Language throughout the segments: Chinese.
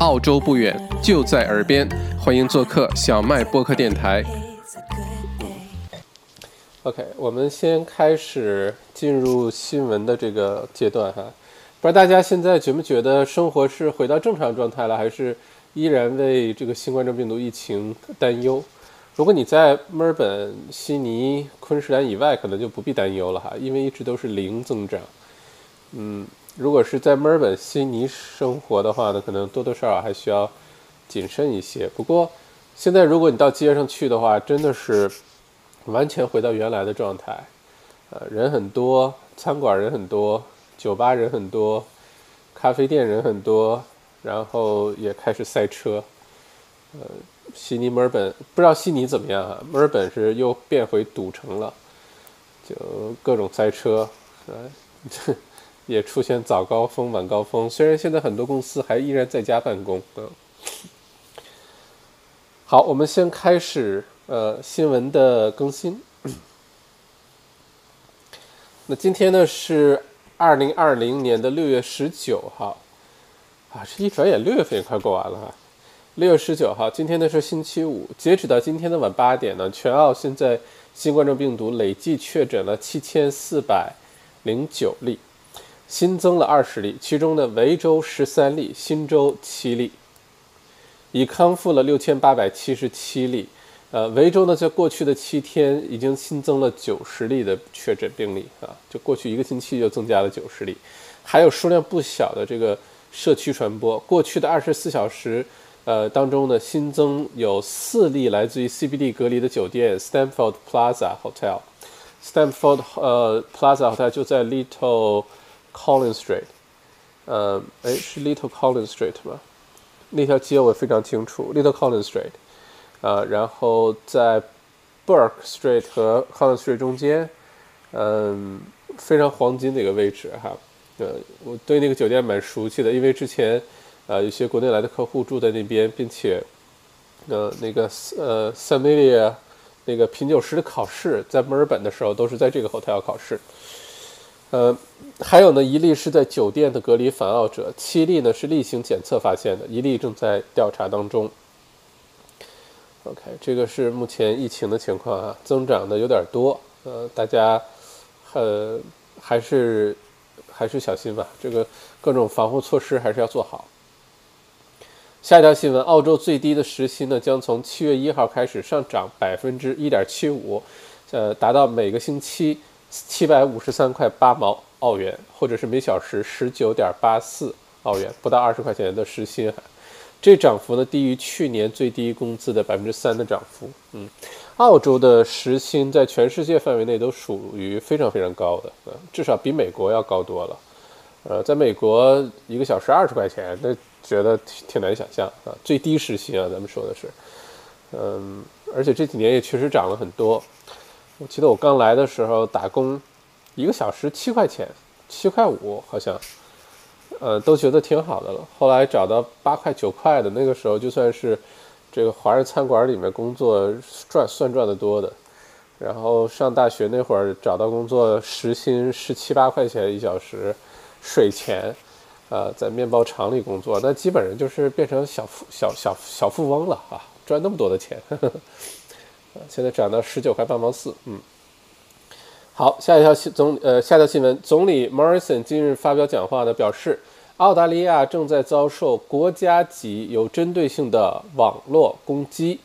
澳洲不远，就在耳边，欢迎做客小麦播客电台。OK，我们先开始进入新闻的这个阶段哈。不知道大家现在觉不觉得生活是回到正常状态了，还是依然为这个新冠状病毒疫情担忧？如果你在墨尔本、悉尼、昆士兰以外，可能就不必担忧了哈，因为一直都是零增长。嗯。如果是在墨尔本、悉尼生活的话呢，可能多多少少还需要谨慎一些。不过，现在如果你到街上去的话，真的是完全回到原来的状态。呃，人很多，餐馆人很多，酒吧人很多，咖啡店人很多，然后也开始塞车。呃，悉尼、墨尔本不知道悉尼怎么样啊？墨尔本是又变回赌城了，就各种塞车，呃。也出现早高峰、晚高峰。虽然现在很多公司还依然在家办公，嗯。好，我们先开始呃新闻的更新。那今天呢是二零二零年的六月十九号，啊，这一转眼六月份也快过完了哈。六月十九号，今天呢是星期五。截止到今天的晚八点呢，全澳现在新冠状病毒累计确诊了七千四百零九例。新增了二十例，其中呢，维州十三例，新州七例，已康复了六千八百七十七例。呃，维州呢，在过去的七天已经新增了九十例的确诊病例啊，就过去一个星期就增加了九十例，还有数量不小的这个社区传播。过去的二十四小时，呃，当中呢，新增有四例来自于 CBD 隔离的酒店 Stanford Plaza Hotel。Stanford 呃 Plaza Hotel 就在 Little。Collins Street，呃，哎，是 Little Collins Street 吗？那条街我非常清楚，Little Collins Street，呃，然后在 Burke Street 和 Collins Street 中间，嗯、非常黄金的一个位置哈。呃，我对那个酒店蛮熟悉的，因为之前，呃，有些国内来的客户住在那边，并且，呃，那个呃 s a m i l i a 那个品酒师的考试在墨尔本的时候都是在这个 hotel 考试。呃，还有呢，一例是在酒店的隔离返澳者，七例呢是例行检测发现的，一例正在调查当中。OK，这个是目前疫情的情况啊，增长的有点多，呃，大家呃还是还是小心吧，这个各种防护措施还是要做好。下一条新闻，澳洲最低的时薪呢将从七月一号开始上涨百分之一点七五，呃，达到每个星期。七百五十三块八毛澳元，或者是每小时十九点八四澳元，不到二十块钱的时薪，这涨幅呢低于去年最低工资的百分之三的涨幅。嗯，澳洲的时薪在全世界范围内都属于非常非常高的，呃，至少比美国要高多了。呃，在美国一个小时二十块钱，那觉得挺挺难想象啊，最低时薪啊，咱们说的是，嗯，而且这几年也确实涨了很多。我记得我刚来的时候打工，一个小时七块钱，七块五好像，呃，都觉得挺好的了。后来找到八块九块的，那个时候就算是这个华人餐馆里面工作赚算赚的多的。然后上大学那会儿找到工作，时薪十七八块钱一小时，税前，呃，在面包厂里工作，那基本上就是变成小富小小小富翁了啊，赚那么多的钱。现在涨到十九块八毛四，嗯，好，下一条新总呃，下一条新闻，总理 Morrison 今日发表讲话呢，表示澳大利亚正在遭受国家级有针对性的网络攻击。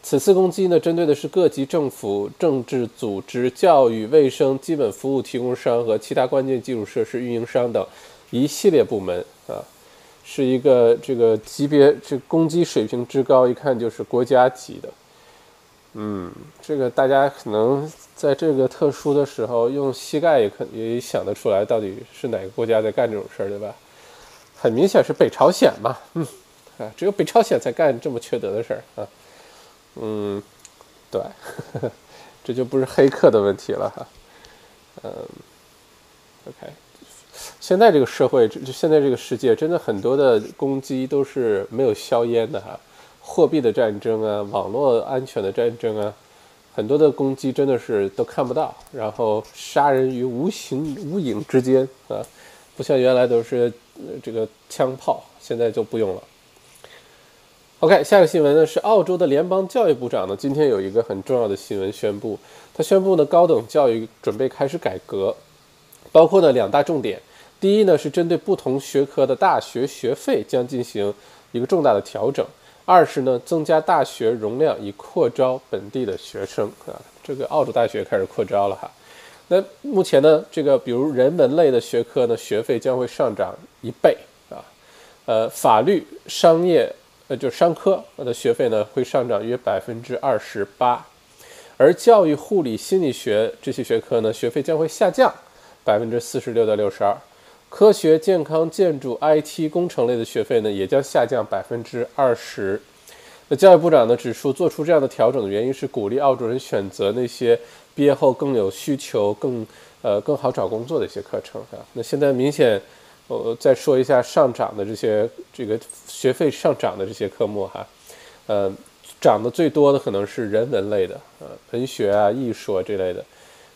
此次攻击呢，针对的是各级政府、政治组织、教育、卫生、基本服务提供商和其他关键基础设施运营商等一系列部门啊，是一个这个级别，这攻击水平之高，一看就是国家级的。嗯，这个大家可能在这个特殊的时候用膝盖也可也想得出来，到底是哪个国家在干这种事儿，对吧？很明显是北朝鲜嘛，嗯，啊，只有北朝鲜才干这么缺德的事儿啊，嗯，对，这就不是黑客的问题了哈，嗯，OK，现在这个社会，就现在这个世界，真的很多的攻击都是没有硝烟的哈。货币的战争啊，网络安全的战争啊，很多的攻击真的是都看不到，然后杀人于无形无影之间啊，不像原来都是这个枪炮，现在就不用了。OK，下个新闻呢是澳洲的联邦教育部长呢，今天有一个很重要的新闻宣布，他宣布呢高等教育准备开始改革，包括呢两大重点，第一呢是针对不同学科的大学学费将进行一个重大的调整，二是呢增加大学容量以扩招本地的学生啊，这个澳洲大学开始扩招了哈。那目前呢这个比如人文类的学科呢学费将会上涨一倍啊，呃法律商业。呃，就商科的学费呢会上涨约百分之二十八，而教育、护理、心理学这些学科呢学费将会下降百分之四十六到六十二，科学、健康、建筑、IT、工程类的学费呢也将下降百分之二十。那教育部长呢指出，做出这样的调整的原因是鼓励澳洲人选择那些毕业后更有需求、更呃更好找工作的一些课程啊。那现在明显。我再说一下上涨的这些这个学费上涨的这些科目哈，呃，涨的最多的可能是人文类的，呃，文学啊、艺术啊这类的，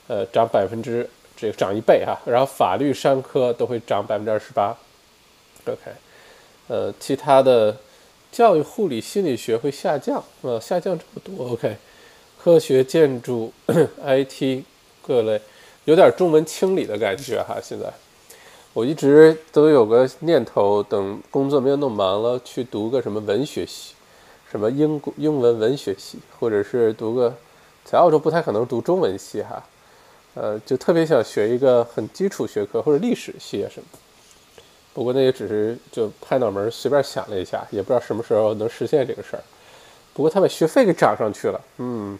呃，涨百分之这个涨一倍哈，然后法律、商科都会涨百分之二十八，OK，呃，其他的教育、护理、心理学会下降，呃，下降这么多，OK，科学、建筑、IT 各类有点中文清理的感觉哈，现在。我一直都有个念头，等工作没有弄忙了，去读个什么文学系，什么英英文文学系，或者是读个，在澳洲不太可能读中文系哈，呃，就特别想学一个很基础学科或者历史系什么。不过那也只是就拍脑门随便想了一下，也不知道什么时候能实现这个事儿。不过他把学费给涨上去了，嗯。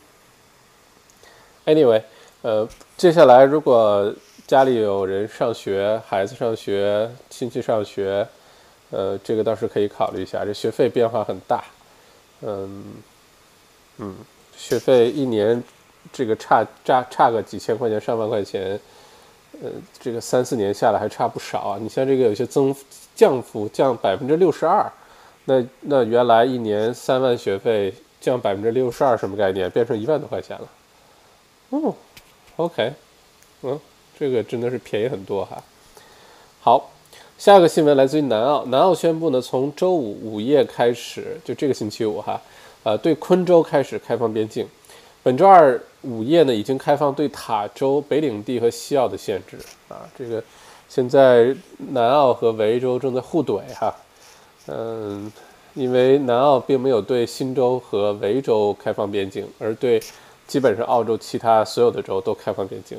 Anyway，呃，接下来如果。家里有人上学，孩子上学，亲戚上学，呃，这个倒是可以考虑一下。这学费变化很大，嗯嗯，学费一年这个差差差个几千块钱、上万块钱，呃，这个三四年下来还差不少啊。你像这个有些增降幅降百分之六十二，那那原来一年三万学费降百分之六十二，什么概念？变成一万多块钱了。哦，OK，嗯。这个真的是便宜很多哈。好，下个新闻来自于南澳。南澳宣布呢，从周五午夜开始，就这个星期五哈，呃，对昆州开始开放边境。本周二午夜呢，已经开放对塔州、北领地和西澳的限制啊。这个现在南澳和维州正在互怼哈。嗯，因为南澳并没有对新州和维州开放边境，而对基本上澳洲其他所有的州都开放边境。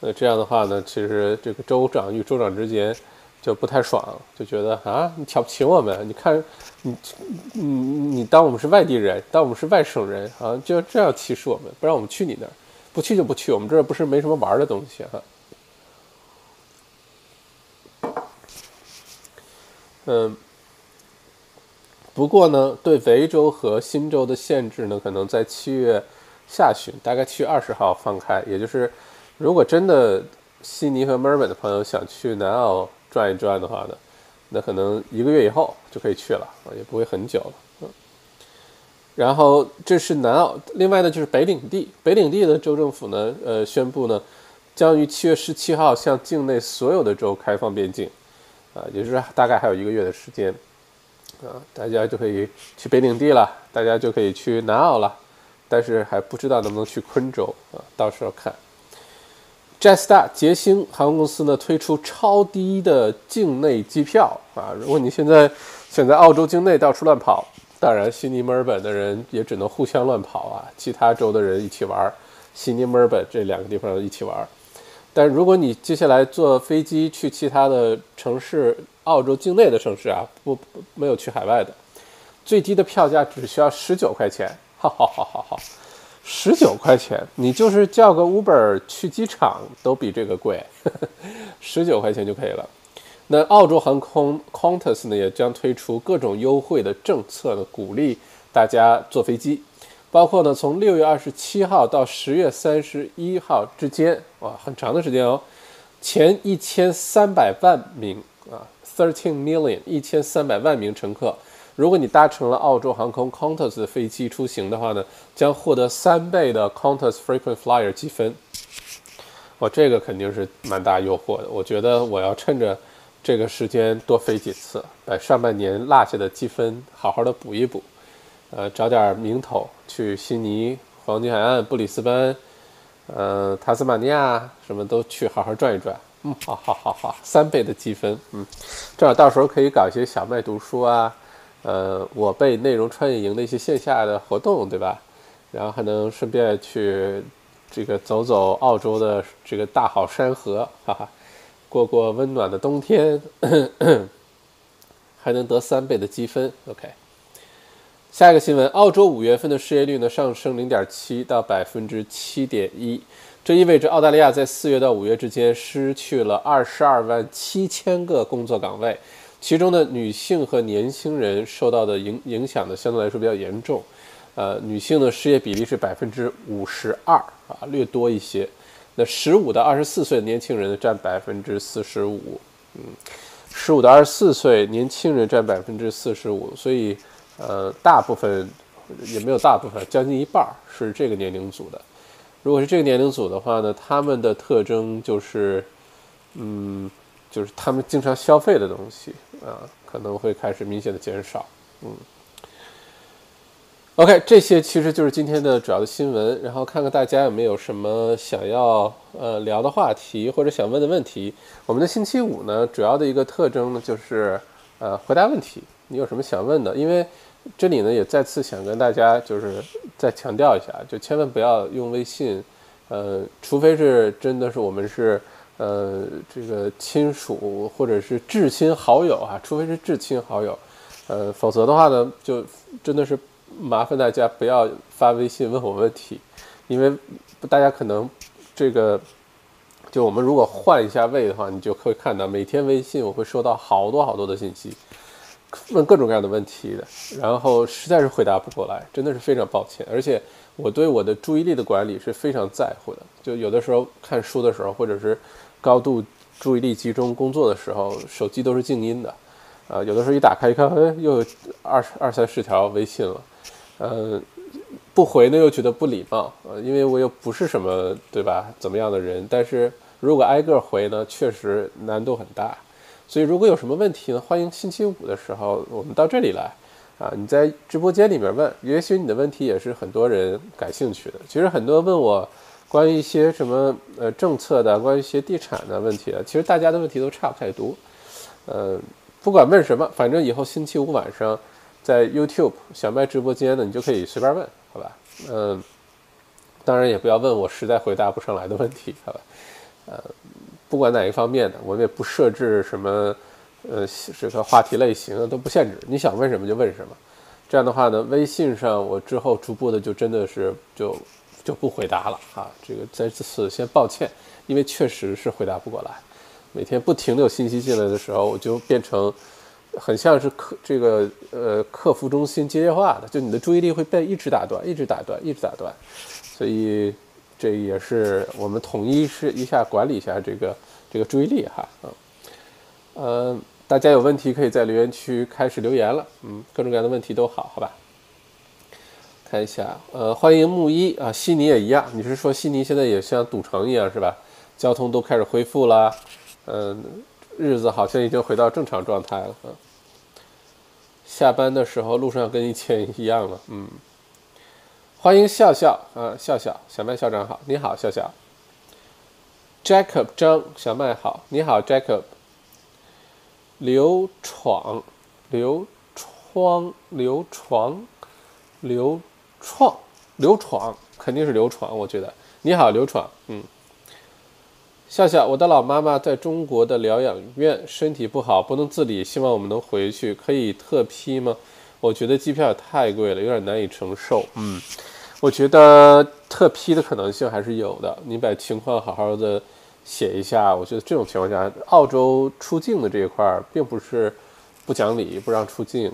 那这样的话呢，其实这个州长与州长之间就不太爽，就觉得啊，你瞧不起我们？你看，你你你当我们是外地人，当我们是外省人啊，就这样歧视我们，不让我们去你那儿，不去就不去，我们这儿不是没什么玩的东西哈。嗯，不过呢，对维州和新州的限制呢，可能在七月下旬，大概七月二十号放开，也就是。如果真的悉尼和墨尔本的朋友想去南澳转一转的话呢，那可能一个月以后就可以去了啊，也不会很久了。嗯，然后这是南澳，另外呢就是北领地，北领地的州政府呢，呃，宣布呢，将于七月十七号向境内所有的州开放边境，啊，也就是大概还有一个月的时间，啊，大家就可以去北领地了，大家就可以去南澳了，但是还不知道能不能去昆州啊，到时候看。Jetstar 捷星航空公司呢推出超低的境内机票啊！如果你现在想在澳洲境内到处乱跑，当然悉尼、墨尔本的人也只能互相乱跑啊，其他州的人一起玩，悉尼、墨尔本这两个地方一起玩。但如果你接下来坐飞机去其他的城市，澳洲境内的城市啊，不没有去海外的，最低的票价只需要十九块钱，哈哈哈哈哈。十九块钱，你就是叫个 Uber 去机场都比这个贵，十九块钱就可以了。那澳洲航空 Qantas 呢也将推出各种优惠的政策呢，鼓励大家坐飞机，包括呢从六月二十七号到十月三十一号之间，哇，很长的时间哦。前一千三百万名啊，thirteen million 一千三百万名乘客。如果你搭乘了澳洲航空 Qantas 的飞机出行的话呢，将获得三倍的 Qantas Frequent Flyer 积分。我，这个肯定是蛮大诱惑的。我觉得我要趁着这个时间多飞几次，把上半年落下的积分好好的补一补，呃，找点名头去悉尼、黄金海岸、布里斯班，呃，塔斯马尼亚什么都去好好转一转。嗯，好好好好，三倍的积分，嗯，正好到时候可以搞一些小麦读书啊，呃，我被内容创业营的一些线下的活动，对吧？然后还能顺便去这个走走澳洲的这个大好山河，哈哈，过过温暖的冬天，还能得三倍的积分。OK，下一个新闻，澳洲五月份的失业率呢上升零点七到百分之七点一。这意味着澳大利亚在四月到五月之间失去了二十二万七千个工作岗位，其中的女性和年轻人受到的影影响呢相对来说比较严重。呃，女性的失业比例是百分之五十二啊，略多一些。那十五到二十四岁的年轻人呢占百分之四十五，嗯，十五到二十四岁年轻人占百分之四十五，所以呃，大部分也没有大部分，将近一半是这个年龄组的。如果是这个年龄组的话呢，他们的特征就是，嗯，就是他们经常消费的东西啊，可能会开始明显的减少。嗯，OK，这些其实就是今天的主要的新闻。然后看看大家有没有什么想要呃聊的话题或者想问的问题。我们的星期五呢，主要的一个特征呢就是呃回答问题。你有什么想问的？因为这里呢，也再次想跟大家就是再强调一下，就千万不要用微信，呃，除非是真的是我们是呃这个亲属或者是至亲好友啊，除非是至亲好友，呃，否则的话呢，就真的是麻烦大家不要发微信问我问题，因为大家可能这个就我们如果换一下位的话，你就会看到每天微信我会收到好多好多的信息。问各种各样的问题的，然后实在是回答不过来，真的是非常抱歉。而且我对我的注意力的管理是非常在乎的，就有的时候看书的时候，或者是高度注意力集中工作的时候，手机都是静音的。啊，有的时候一打开一看，哎，又有二十二三十条微信了，嗯，不回呢又觉得不礼貌，呃，因为我又不是什么对吧，怎么样的人，但是如果挨个回呢，确实难度很大。所以，如果有什么问题呢？欢迎星期五的时候我们到这里来，啊，你在直播间里面问，也许你的问题也是很多人感兴趣的。其实很多问我关于一些什么呃政策的，关于一些地产的问题的，其实大家的问题都差不太多。呃，不管问什么，反正以后星期五晚上在 YouTube 小麦直播间呢，你就可以随便问，好吧？嗯，当然也不要问我实在回答不上来的问题，好吧？呃。不管哪一方面的，我们也不设置什么，呃，这个话题类型都不限制，你想问什么就问什么。这样的话呢，微信上我之后逐步的就真的是就就不回答了啊。这个在此先抱歉，因为确实是回答不过来。每天不停的有信息进来的时候，我就变成很像是客这个呃客服中心接电话的，就你的注意力会被一直打断，一直打断，一直打断，所以。这也是我们统一是一下管理一下这个这个注意力哈，嗯，呃，大家有问题可以在留言区开始留言了，嗯，各种各样的问题都好，好吧？看一下，呃，欢迎木一。啊，悉尼也一样，你是说悉尼现在也像赌城一样是吧？交通都开始恢复了，嗯，日子好像已经回到正常状态了，嗯，下班的时候路上跟以前一样了，嗯。欢迎笑笑。啊，笑笑小麦校长好，你好笑笑。Jacob 张小麦好，你好 Jacob。刘闯刘闯刘闯刘创刘闯肯定是刘闯，我觉得你好刘闯，嗯。笑笑，我的老妈妈在中国的疗养院身体不好，不能自理，希望我们能回去，可以特批吗？我觉得机票也太贵了，有点难以承受。嗯，我觉得特批的可能性还是有的。你把情况好好的写一下。我觉得这种情况下，澳洲出境的这一块并不是不讲理不让出境，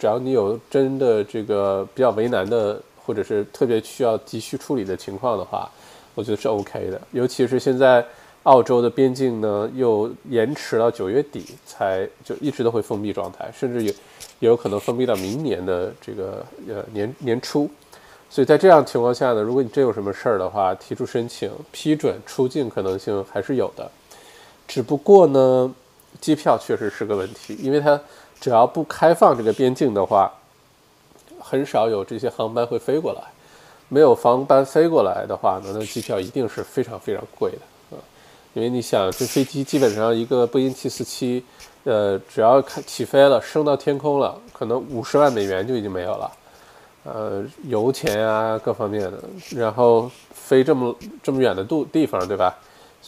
只要你有真的这个比较为难的，或者是特别需要急需处理的情况的话，我觉得是 OK 的。尤其是现在澳洲的边境呢又延迟到九月底才就一直都会封闭状态，甚至有。也有可能封闭到明年的这个呃年年初，所以在这样情况下呢，如果你真有什么事儿的话，提出申请批准出境可能性还是有的。只不过呢，机票确实是个问题，因为它只要不开放这个边境的话，很少有这些航班会飞过来。没有航班飞过来的话呢，那机票一定是非常非常贵的啊。因为你想，这飞机基本上一个波音七四七，呃，只要开起飞了，升到天空了，可能五十万美元就已经没有了。呃，油钱啊，各方面的，然后飞这么这么远的度地方，对吧？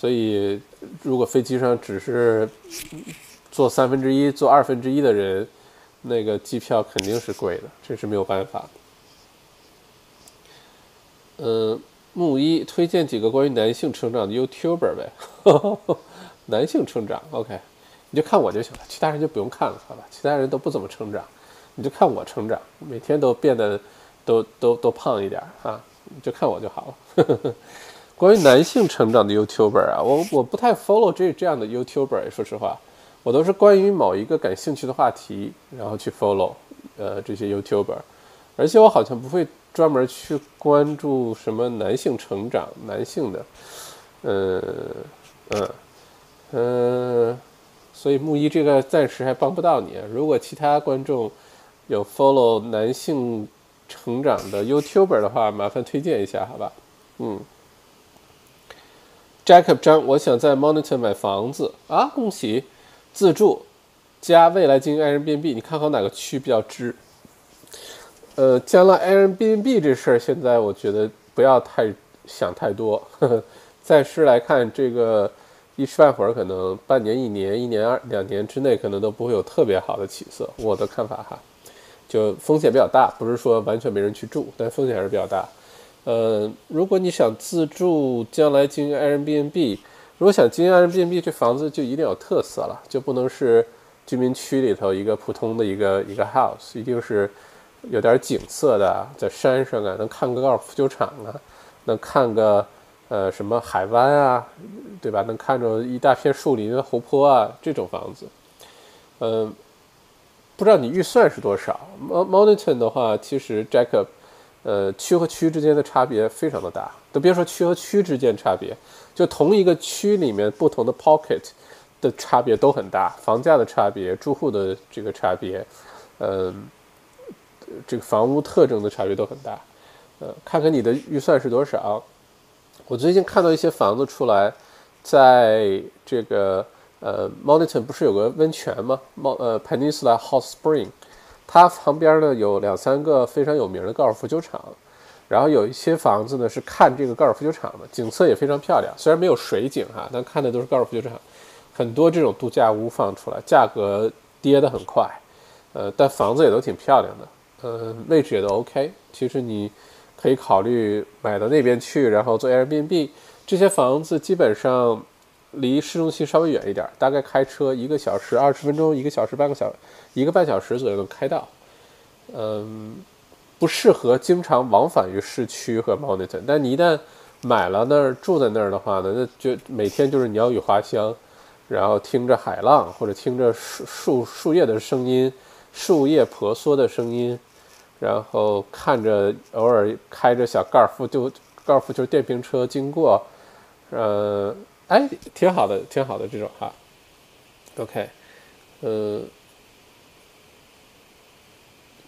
所以，如果飞机上只是坐三分之一、坐二分之一的人，那个机票肯定是贵的，这是没有办法。嗯，木一推荐几个关于男性成长的 YouTuber 呗，男性成长，OK，你就看我就行了，其他人就不用看了，好吧？其他人都不怎么成长。你就看我成长，每天都变得都都都胖一点啊！你就看我就好了。呵 呵关于男性成长的 YouTuber 啊，我我不太 follow 这这样的 YouTuber，说实话，我都是关于某一个感兴趣的话题，然后去 follow 呃这些 YouTuber，而且我好像不会专门去关注什么男性成长、男性的，嗯嗯嗯，所以木一这个暂时还帮不到你。如果其他观众，有 follow 男性成长的 YouTuber 的话，麻烦推荐一下，好吧？嗯，Jacob 张，我想在 Monitor 买房子啊，恭喜！自住加未来经营 Airbnb，你看好哪个区比较值？呃，将来 Airbnb 这事儿，现在我觉得不要太想太多，呵呵暂时来看，这个一时半会儿可能半年、一年、一年二两年之内，可能都不会有特别好的起色，我的看法哈。就风险比较大，不是说完全没人去住，但风险还是比较大。呃，如果你想自住，将来经营 Airbnb，如果想经营 Airbnb，这房子就一定有特色了，就不能是居民区里头一个普通的一个一个 house，一定是有点景色的，在山上啊，能看个高尔夫球场啊，能看个呃什么海湾啊，对吧？能看着一大片树林、湖泊啊，这种房子，嗯。不知道你预算是多少？Moniton 的话，其实 Jacob，呃，区和区之间的差别非常的大，都别说区和区之间差别，就同一个区里面不同的 pocket 的差别都很大，房价的差别、住户的这个差别，嗯，这个房屋特征的差别都很大。呃，看看你的预算是多少。我最近看到一些房子出来，在这个。呃，Moniton 不是有个温泉吗？猫呃，Peninsula Hot Spring，它旁边呢有两三个非常有名的高尔夫球场，然后有一些房子呢是看这个高尔夫球场的，景色也非常漂亮。虽然没有水景哈，但看的都是高尔夫球场。很多这种度假屋放出来，价格跌得很快，呃，但房子也都挺漂亮的，呃，位置也都 OK。其实你可以考虑买到那边去，然后做 Airbnb。这些房子基本上。离市中心稍微远一点，大概开车一个小时二十分钟，一个小时半个小，一个半小时左右能开到。嗯，不适合经常往返于市区和 Monitor。但你一旦买了那儿住在那儿的话呢，那就每天就是鸟语花香，然后听着海浪或者听着树树树叶的声音，树叶婆娑的声音，然后看着偶尔开着小高尔夫就高尔夫球电瓶车经过，呃。哎，挺好的，挺好的这种哈。OK，呃，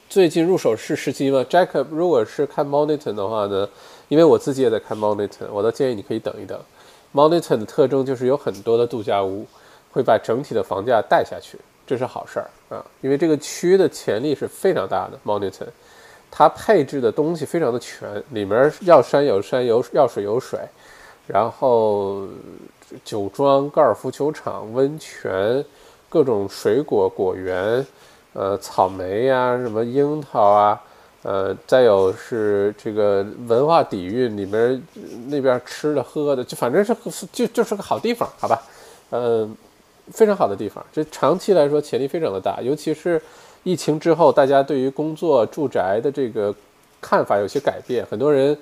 最近入手是时机吗？Jacob，如果是看 Monitor 的话呢，因为我自己也在看 Monitor，我倒建议你可以等一等。Monitor 的特征就是有很多的度假屋会把整体的房价带下去，这是好事儿啊，因为这个区的潜力是非常大的。Monitor，它配置的东西非常的全，里面要山有山，有要水有水。然后，酒庄、高尔夫球场、温泉、各种水果果园，呃，草莓呀，什么樱桃啊，呃，再有是这个文化底蕴里面那边吃的喝的，就反正是就就是个好地方，好吧？嗯，非常好的地方。这长期来说潜力非常的大，尤其是疫情之后，大家对于工作住宅的这个看法有些改变，很多人。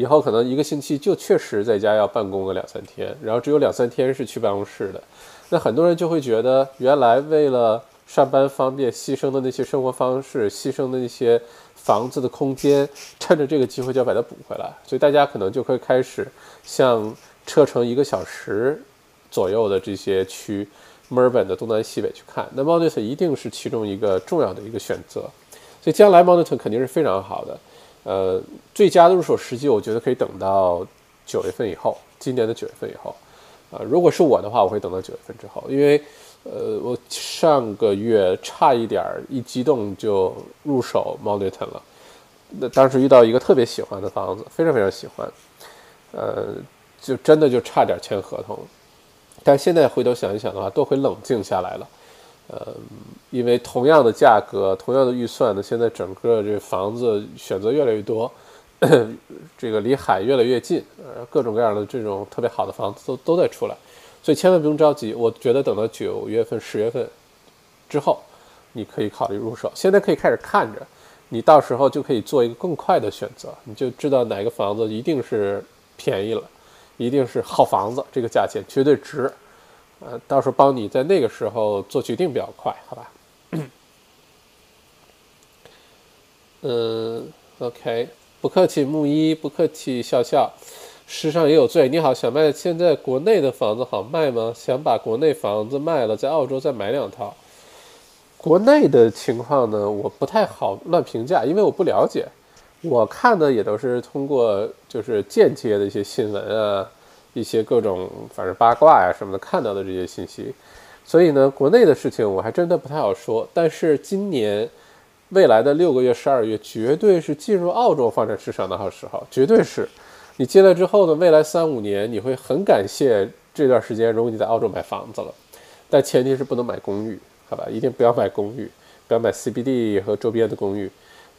以后可能一个星期就确实在家要办公个两三天，然后只有两三天是去办公室的。那很多人就会觉得，原来为了上班方便牺牲的那些生活方式，牺牲的那些房子的空间，趁着这个机会就要把它补回来。所以大家可能就会开始像车程一个小时左右的这些区，墨尔本的东南西北去看，那 m o n t o n 一定是其中一个重要的一个选择。所以将来 m o n t o n 肯定是非常好的。呃，最佳的入手时机，我觉得可以等到九月份以后，今年的九月份以后。啊，如果是我的话，我会等到九月份之后，因为，呃，我上个月差一点儿一激动就入手 m o n t o n 了。那当时遇到一个特别喜欢的房子，非常非常喜欢，呃，就真的就差点签合同。但现在回头想一想的话，都会冷静下来了。呃，因为同样的价格，同样的预算呢，现在整个这房子选择越来越多，这个离海越来越近，呃，各种各样的这种特别好的房子都都在出来，所以千万不用着急。我觉得等到九月份、十月份之后，你可以考虑入手。现在可以开始看着，你到时候就可以做一个更快的选择，你就知道哪个房子一定是便宜了，一定是好房子，这个价钱绝对值。呃，到时候帮你在那个时候做决定比较快，好吧？嗯，OK，不客气，木一不客气，笑笑，世上也有罪。你好，小麦，现在国内的房子好卖吗？想把国内房子卖了，在澳洲再买两套。国内的情况呢，我不太好乱评价，因为我不了解。我看的也都是通过就是间接的一些新闻啊。一些各种反正八卦呀什么的看到的这些信息，所以呢，国内的事情我还真的不太好说。但是今年未来的六个月、十二月，绝对是进入澳洲发展市场的好时候，绝对是。你进来之后呢，未来三五年你会很感谢这段时间，如果你在澳洲买房子了，但前提是不能买公寓，好吧？一定不要买公寓，不要买 CBD 和周边的公寓。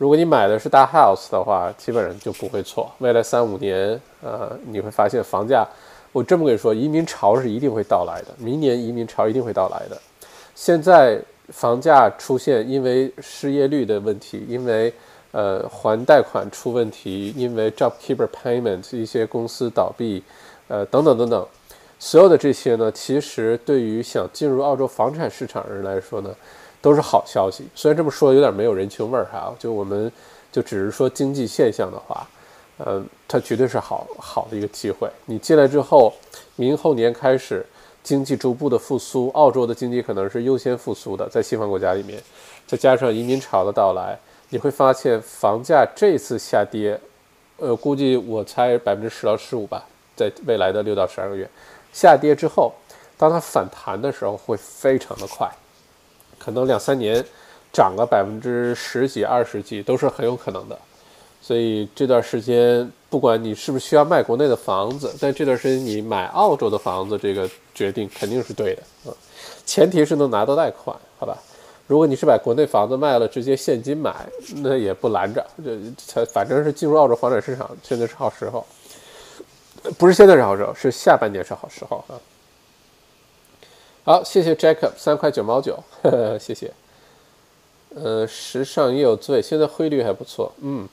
如果你买的是大 house 的话，基本上就不会错。未来三五年，呃，你会发现房价，我这么跟你说，移民潮是一定会到来的。明年移民潮一定会到来的。现在房价出现，因为失业率的问题，因为呃还贷款出问题，因为 job keeper payment 一些公司倒闭，呃等等等等，所有的这些呢，其实对于想进入澳洲房产市场的人来说呢。都是好消息，虽然这么说有点没有人情味儿哈，就我们就只是说经济现象的话，嗯，它绝对是好好的一个机会。你进来之后，明后年开始经济逐步的复苏，澳洲的经济可能是优先复苏的，在西方国家里面，再加上移民潮的到来，你会发现房价这次下跌，呃，估计我猜百分之十到十五吧，在未来的六到十二个月下跌之后，当它反弹的时候会非常的快。可能两三年涨个百分之十几、二十几都是很有可能的，所以这段时间不管你是不是需要卖国内的房子，但这段时间你买澳洲的房子这个决定肯定是对的啊，前提是能拿到贷款，好吧？如果你是把国内房子卖了直接现金买，那也不拦着，这反正是进入澳洲房产市场现在是好时候，不是现在是好时候，是下半年是好时候啊。好，谢谢 Jacob，三块九毛九，谢谢。呃，时尚也有罪，现在汇率还不错，嗯，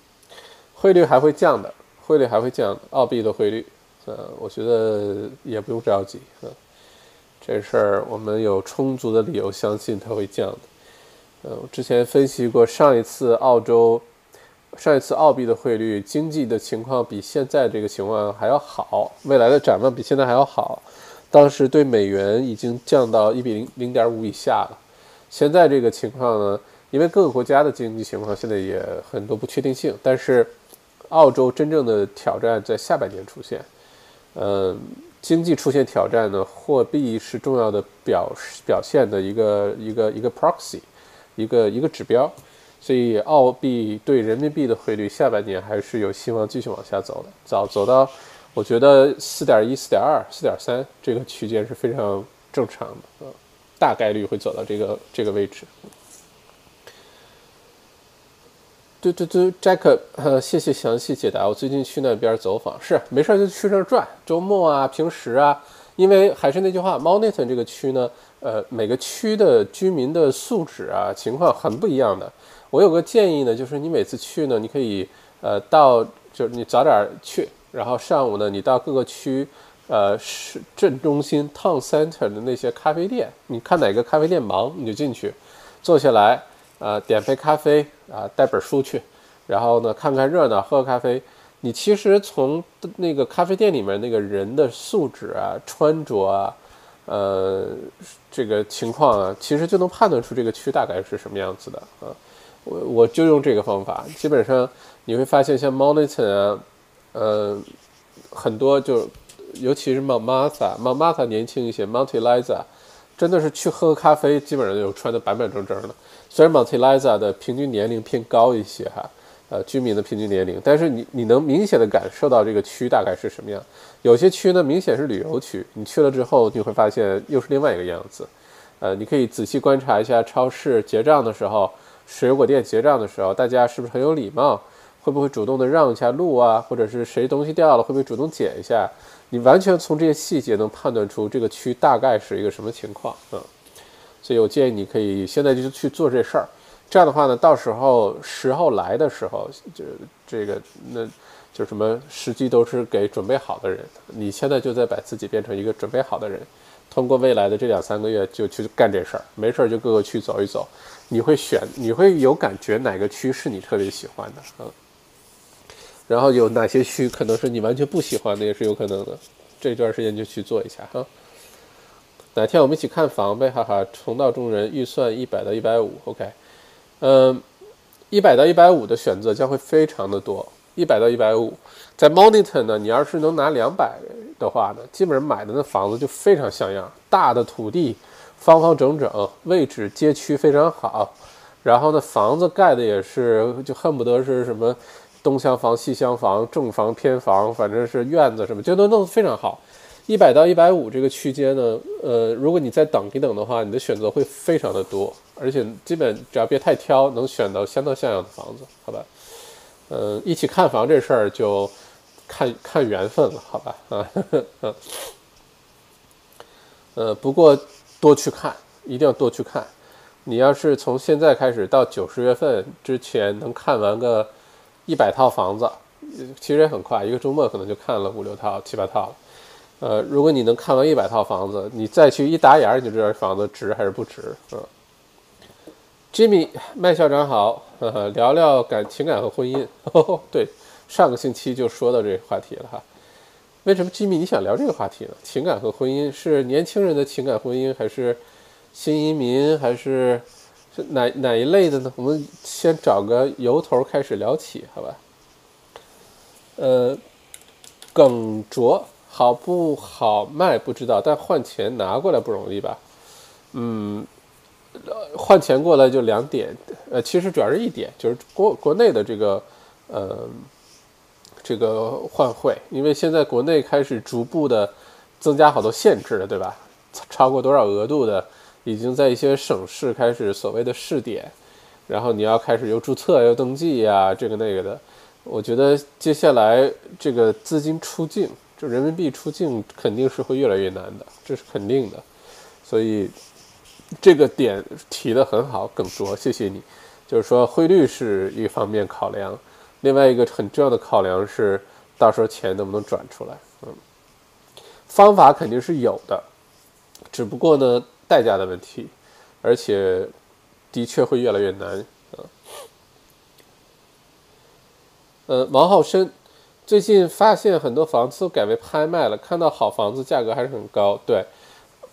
汇率还会降的，汇率还会降，澳币的汇率，呃，我觉得也不用着急，嗯，这事儿我们有充足的理由相信它会降的。呃，我之前分析过，上一次澳洲，上一次澳币的汇率经济的情况比现在这个情况还要好，未来的展望比现在还要好。当时对美元已经降到一比零零点五以下了，现在这个情况呢，因为各个国家的经济情况现在也很多不确定性，但是澳洲真正的挑战在下半年出现，嗯，经济出现挑战呢，货币是重要的表表现的一个一个一个 proxy，一个一个指标，所以澳币对人民币的汇率下半年还是有希望继续往下走的，走走到。我觉得四点一、四点二、四点三这个区间是非常正常的，呃，大概率会走到这个这个位置。对对对，Jack，呃，谢谢详细解答。我最近去那边走访，是没事就去那儿转，周末啊、平时啊，因为还是那句话 m o n i t o n 这个区呢，呃，每个区的居民的素质啊情况很不一样的。我有个建议呢，就是你每次去呢，你可以呃到，就是你早点去。然后上午呢，你到各个区，呃，市镇中心 town center 的那些咖啡店，你看哪个咖啡店忙，你就进去，坐下来，啊，点杯咖啡，啊，带本书去，然后呢，看看热闹，喝咖啡。你其实从那个咖啡店里面那个人的素质啊、穿着啊，呃，这个情况啊，其实就能判断出这个区大概是什么样子的啊。我我就用这个方法，基本上你会发现，像 Monitor 啊，呃，很多就尤其是 Martha，Martha 年轻一些，Monty Liza 真的是去喝咖啡，基本上就穿的板板正正的。虽然 Monty Liza 的平均年龄偏高一些哈。呃，居民的平均年龄，但是你你能明显的感受到这个区大概是什么样？有些区呢，明显是旅游区，你去了之后，你会发现又是另外一个样子。呃，你可以仔细观察一下超市结账的时候，水果店结账的时候，大家是不是很有礼貌？会不会主动的让一下路啊？或者是谁东西掉了，会不会主动捡一下？你完全从这些细节能判断出这个区大概是一个什么情况啊？所以我建议你可以现在就去做这事儿。这样的话呢，到时候时候来的时候，就这个那，就什么时机都是给准备好的人。你现在就在把自己变成一个准备好的人，通过未来的这两三个月就去干这事儿，没事儿就各个区走一走，你会选，你会有感觉哪个区是你特别喜欢的嗯，然后有哪些区可能是你完全不喜欢的，也是有可能的。这段时间就去做一下哈。哪天我们一起看房呗，哈哈。同道中人，预算一百到一百五，OK。嗯，一百到一百五的选择将会非常的多。一百到一百五，在 Monitor 呢，你要是能拿两百的话呢，基本上买的那房子就非常像样，大的土地，方方正正，位置街区非常好，然后呢，房子盖的也是，就恨不得是什么东厢房、西厢房、正房、偏房，反正是院子什么，这都弄得非常好。一百到一百五这个区间呢，呃，如果你再等一等的话，你的选择会非常的多，而且基本只要别太挑，能选到相当像样的房子，好吧？嗯，一起看房这事儿就看看缘分了，好吧？啊，呃，不过多去看，一定要多去看。你要是从现在开始到九十月份之前能看完个一百套房子，其实也很快，一个周末可能就看了五六套、七八套了。呃，如果你能看完一百套房子，你再去一打眼儿，你就知道房子值还是不值嗯。Jimmy 麦校长好，呵呵，聊聊感情感和婚姻。对，上个星期就说到这个话题了哈。为什么 Jimmy 你想聊这个话题呢？情感和婚姻是年轻人的情感婚姻，还是新移民，还是哪哪一类的呢？我们先找个由头开始聊起，好吧？呃，耿卓。好不好卖不知道，但换钱拿过来不容易吧？嗯，换钱过来就两点，呃，其实主要是一点，就是国国内的这个，呃，这个换汇，因为现在国内开始逐步的增加好多限制了，对吧？超过多少额度的，已经在一些省市开始所谓的试点，然后你要开始又注册又登记呀，这个那个的，我觉得接下来这个资金出境。就人民币出境肯定是会越来越难的，这是肯定的，所以这个点提的很好，耿卓，谢谢你。就是说汇率是一方面考量，另外一个很重要的考量是到时候钱能不能转出来。嗯，方法肯定是有的，只不过呢代价的问题，而且的确会越来越难。啊，呃，王浩生。最近发现很多房子都改为拍卖了，看到好房子价格还是很高。对，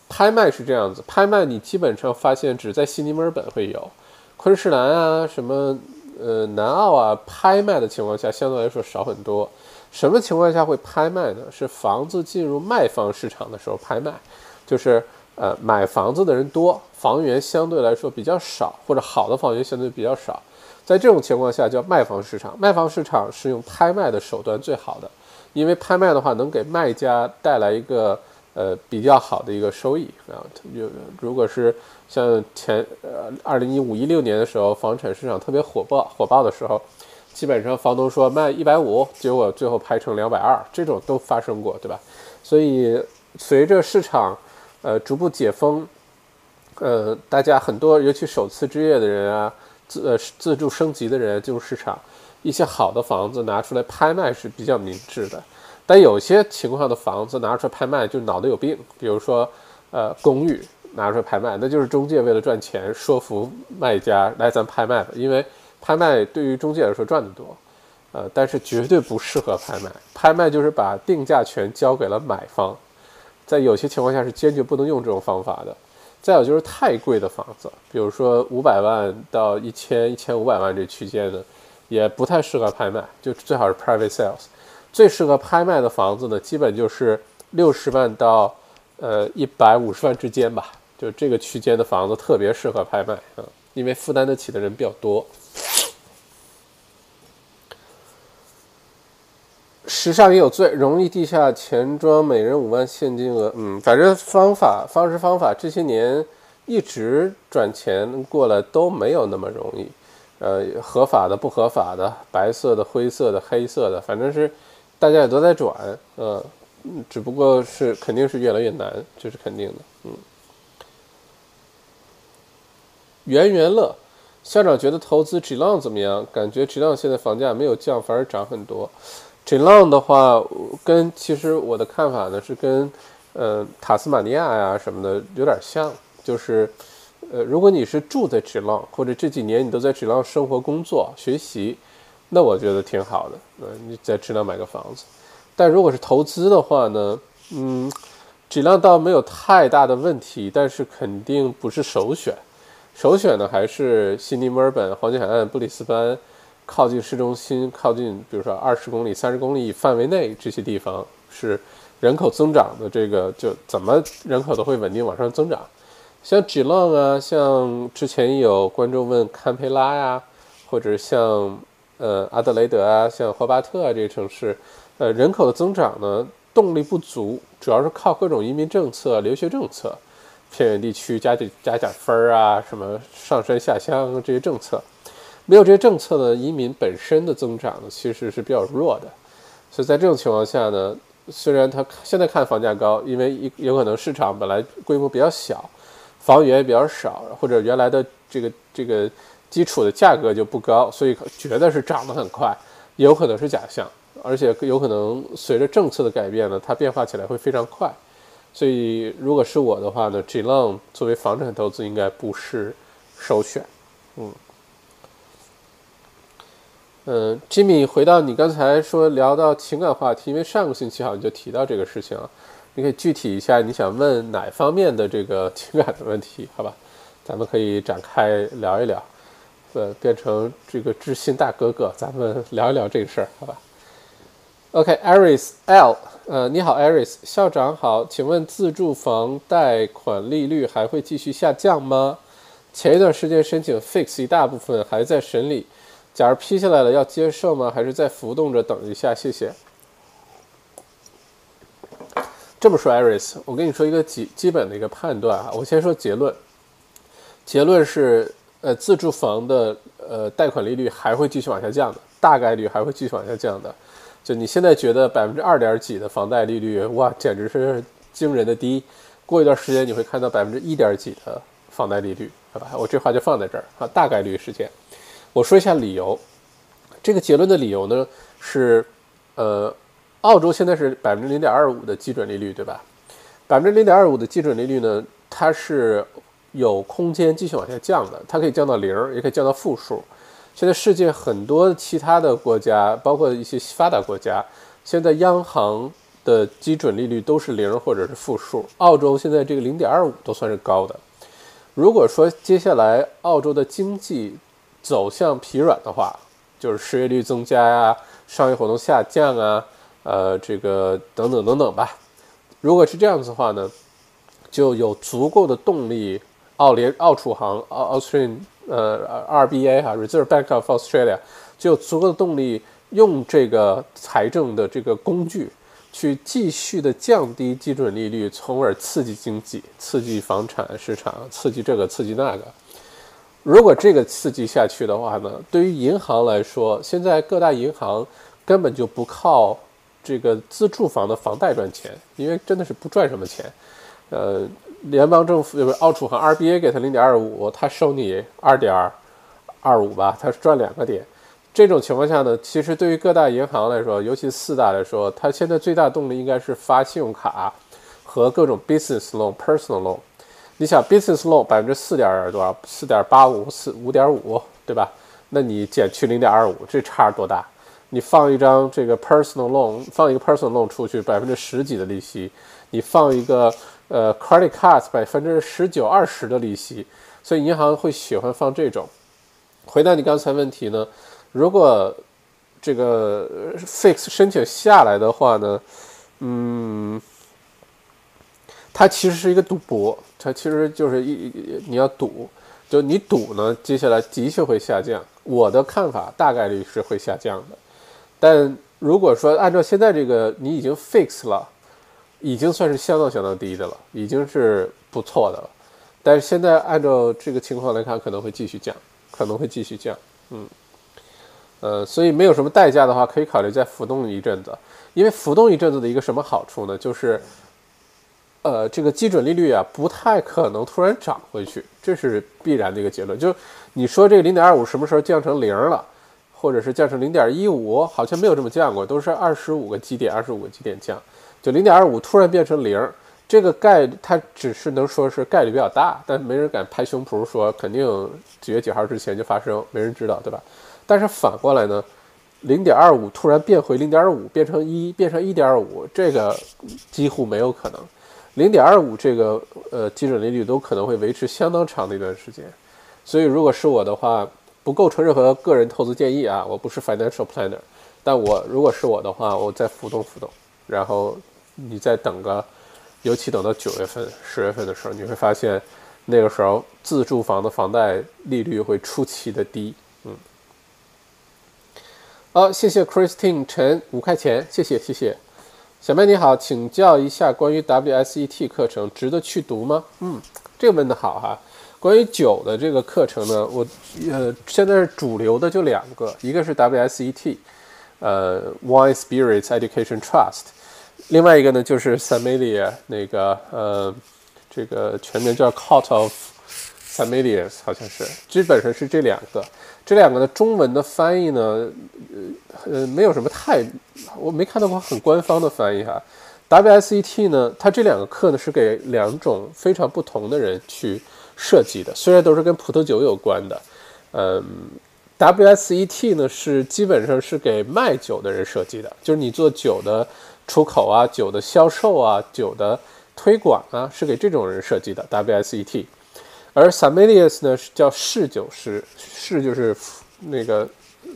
拍卖是这样子，拍卖你基本上发现只在悉尼、墨尔本会有，昆士兰啊、什么呃南澳啊，拍卖的情况下相对来说少很多。什么情况下会拍卖呢？是房子进入卖方市场的时候拍卖，就是呃买房子的人多，房源相对来说比较少，或者好的房源相对比较少。在这种情况下叫卖方市场，卖方市场是用拍卖的手段最好的，因为拍卖的话能给卖家带来一个呃比较好的一个收益啊。就如果是像前呃二零一五一六年的时候，房产市场特别火爆火爆的时候，基本上房东说卖一百五，结果最后拍成两百二，这种都发生过，对吧？所以随着市场呃逐步解封，呃大家很多尤其首次置业的人啊。自呃自助升级的人进入市场，一些好的房子拿出来拍卖是比较明智的，但有些情况的房子拿出来拍卖就脑子有病，比如说呃公寓拿出来拍卖，那就是中介为了赚钱说服卖家来咱拍卖吧，因为拍卖对于中介来说赚得多，呃但是绝对不适合拍卖，拍卖就是把定价权交给了买方，在有些情况下是坚决不能用这种方法的。再有就是太贵的房子，比如说五百万到一千一千五百万这区间的，也不太适合拍卖，就最好是 private sales。最适合拍卖的房子呢，基本就是六十万到呃一百五十万之间吧，就这个区间的房子特别适合拍卖啊，因为负担得起的人比较多。时尚也有罪，容易地下钱庄，每人五万现金额。嗯，反正方法、方式、方法，这些年一直赚钱过来都没有那么容易。呃，合法的、不合法的，白色的、灰色的、黑色的，反正是大家也都在转。嗯，只不过是肯定是越来越难，这是肯定的。嗯，圆圆乐校长觉得投资 G 浪怎么样？感觉 G 浪现在房价没有降，反而涨很多。这浪的话，跟其实我的看法呢是跟，呃，塔斯马尼亚呀什么的有点像，就是，呃，如果你是住在这浪，或者这几年你都在这浪生活、工作、学习，那我觉得挺好的。呃，你在这浪买个房子，但如果是投资的话呢，嗯，质量倒没有太大的问题，但是肯定不是首选。首选呢还是悉尼、墨尔本、黄金海岸、布里斯班。靠近市中心，靠近比如说二十公里、三十公里范围内这些地方是人口增长的，这个就怎么人口都会稳定往上增长。像 Geelong 啊，像之前有观众问堪培拉呀，或者像呃阿德雷德啊，像霍巴特啊这些城市，呃人口的增长呢动力不足，主要是靠各种移民政策、留学政策，偏远地区加点加点分儿啊，什么上山下乡这些政策。没有这些政策呢，移民本身的增长呢其实是比较弱的，所以在这种情况下呢，虽然它现在看房价高，因为有可能市场本来规模比较小，房源也比较少，或者原来的这个这个基础的价格就不高，所以觉得是涨得很快，有可能是假象，而且有可能随着政策的改变呢，它变化起来会非常快，所以如果是我的话呢，G Long 作为房产投资应该不是首选，嗯。嗯，Jimmy，回到你刚才说聊到情感话题，因为上个星期好像就提到这个事情了，你可以具体一下你想问哪方面的这个情感的问题，好吧？咱们可以展开聊一聊，呃，变成这个知心大哥哥，咱们聊一聊这个事儿，好吧？OK，Aris L，呃，你好，Aris，校长好，请问自住房贷款利率还会继续下降吗？前一段时间申请 Fix 一大部分还在审理。假如批下来了，要接受吗？还是再浮动着等一下？谢谢。这么说，Iris，我跟你说一个基基本的一个判断啊。我先说结论，结论是，呃，自住房的呃贷款利率还会继续往下降的，大概率还会继续往下降的。就你现在觉得百分之二点几的房贷利率，哇，简直是惊人的低。过一段时间你会看到百分之一点几的房贷利率，好吧？我这话就放在这儿啊，大概率事件。我说一下理由，这个结论的理由呢是，呃，澳洲现在是百分之零点二五的基准利率，对吧？百分之零点二五的基准利率呢，它是有空间继续往下降的，它可以降到零，也可以降到负数。现在世界很多其他的国家，包括一些发达国家，现在央行的基准利率都是零或者是负数。澳洲现在这个零点二五都算是高的。如果说接下来澳洲的经济，走向疲软的话，就是失业率增加呀，商业活动下降啊，呃，这个等等等等吧。如果是这样子的话呢，就有足够的动力，澳联、澳储行、澳 Australian 呃 RBA 哈 Reserve Bank of Australia 就有足够的动力用这个财政的这个工具去继续的降低基准利率，从而刺激经济、刺激房产市场、刺激这个、刺激那个。如果这个刺激下去的话呢，对于银行来说，现在各大银行根本就不靠这个自住房的房贷赚钱，因为真的是不赚什么钱。呃，联邦政府就是澳储行 RBA 给他零点二五，他收你二点二五吧，他赚两个点。这种情况下呢，其实对于各大银行来说，尤其四大来说，它现在最大动力应该是发信用卡和各种 business loan、personal loan。你想 business loan 百分之四点多少？四点八五四五点五，对吧？那你减去零点二五，这差多大？你放一张这个 personal loan，放一个 personal loan 出去，百分之十几的利息，你放一个呃 credit card 百分之十九二十的利息，所以银行会喜欢放这种。回答你刚才问题呢，如果这个 fix 申请下来的话呢，嗯，它其实是一个赌博，它其实就是一你要赌，就你赌呢，接下来的确会下降。我的看法大概率是会下降的，但如果说按照现在这个你已经 fix 了，已经算是相当相当低的了，已经是不错的了。但是现在按照这个情况来看，可能会继续降，可能会继续降，嗯，呃，所以没有什么代价的话，可以考虑再浮动一阵子，因为浮动一阵子的一个什么好处呢？就是，呃，这个基准利率啊，不太可能突然涨回去，这是必然的一个结论。就你说这个零点二五什么时候降成零了？或者是降成零点一五，好像没有这么降过，都是二十五个基点，二十五个基点降，就零点二五突然变成零，这个概它只是能说是概率比较大，但没人敢拍胸脯说肯定几月几号之前就发生，没人知道，对吧？但是反过来呢，零点二五突然变回零点五，变成一，变成一点五，这个几乎没有可能。零点二五这个呃基准利率都可能会维持相当长的一段时间，所以如果是我的话。不构成任何个人投资建议啊！我不是 financial planner，但我如果是我的话，我再浮动浮动，然后你再等个，尤其等到九月份、十月份的时候，你会发现那个时候自住房的房贷利率会出奇的低。嗯，好，谢谢 Christine 陈五块钱，谢谢谢谢。小麦你好，请教一下关于 WSET 课程，值得去读吗？嗯，这个问的好哈。关于酒的这个课程呢，我呃现在是主流的就两个，一个是 WSET，呃 Wine Spirits Education Trust，另外一个呢就是 Sommelier 那个呃这个全名叫 Court of Sommeliers，好像是，基本上是这两个，这两个的中文的翻译呢，呃呃没有什么太，我没看到过很官方的翻译哈。WSET 呢，它这两个课呢是给两种非常不同的人去。设计的虽然都是跟葡萄酒有关的，嗯，WSET 呢是基本上是给卖酒的人设计的，就是你做酒的出口啊、酒的销售啊、酒的推广啊，是给这种人设计的 WSET。而 Sommeliers 呢是叫侍酒师，侍就是那个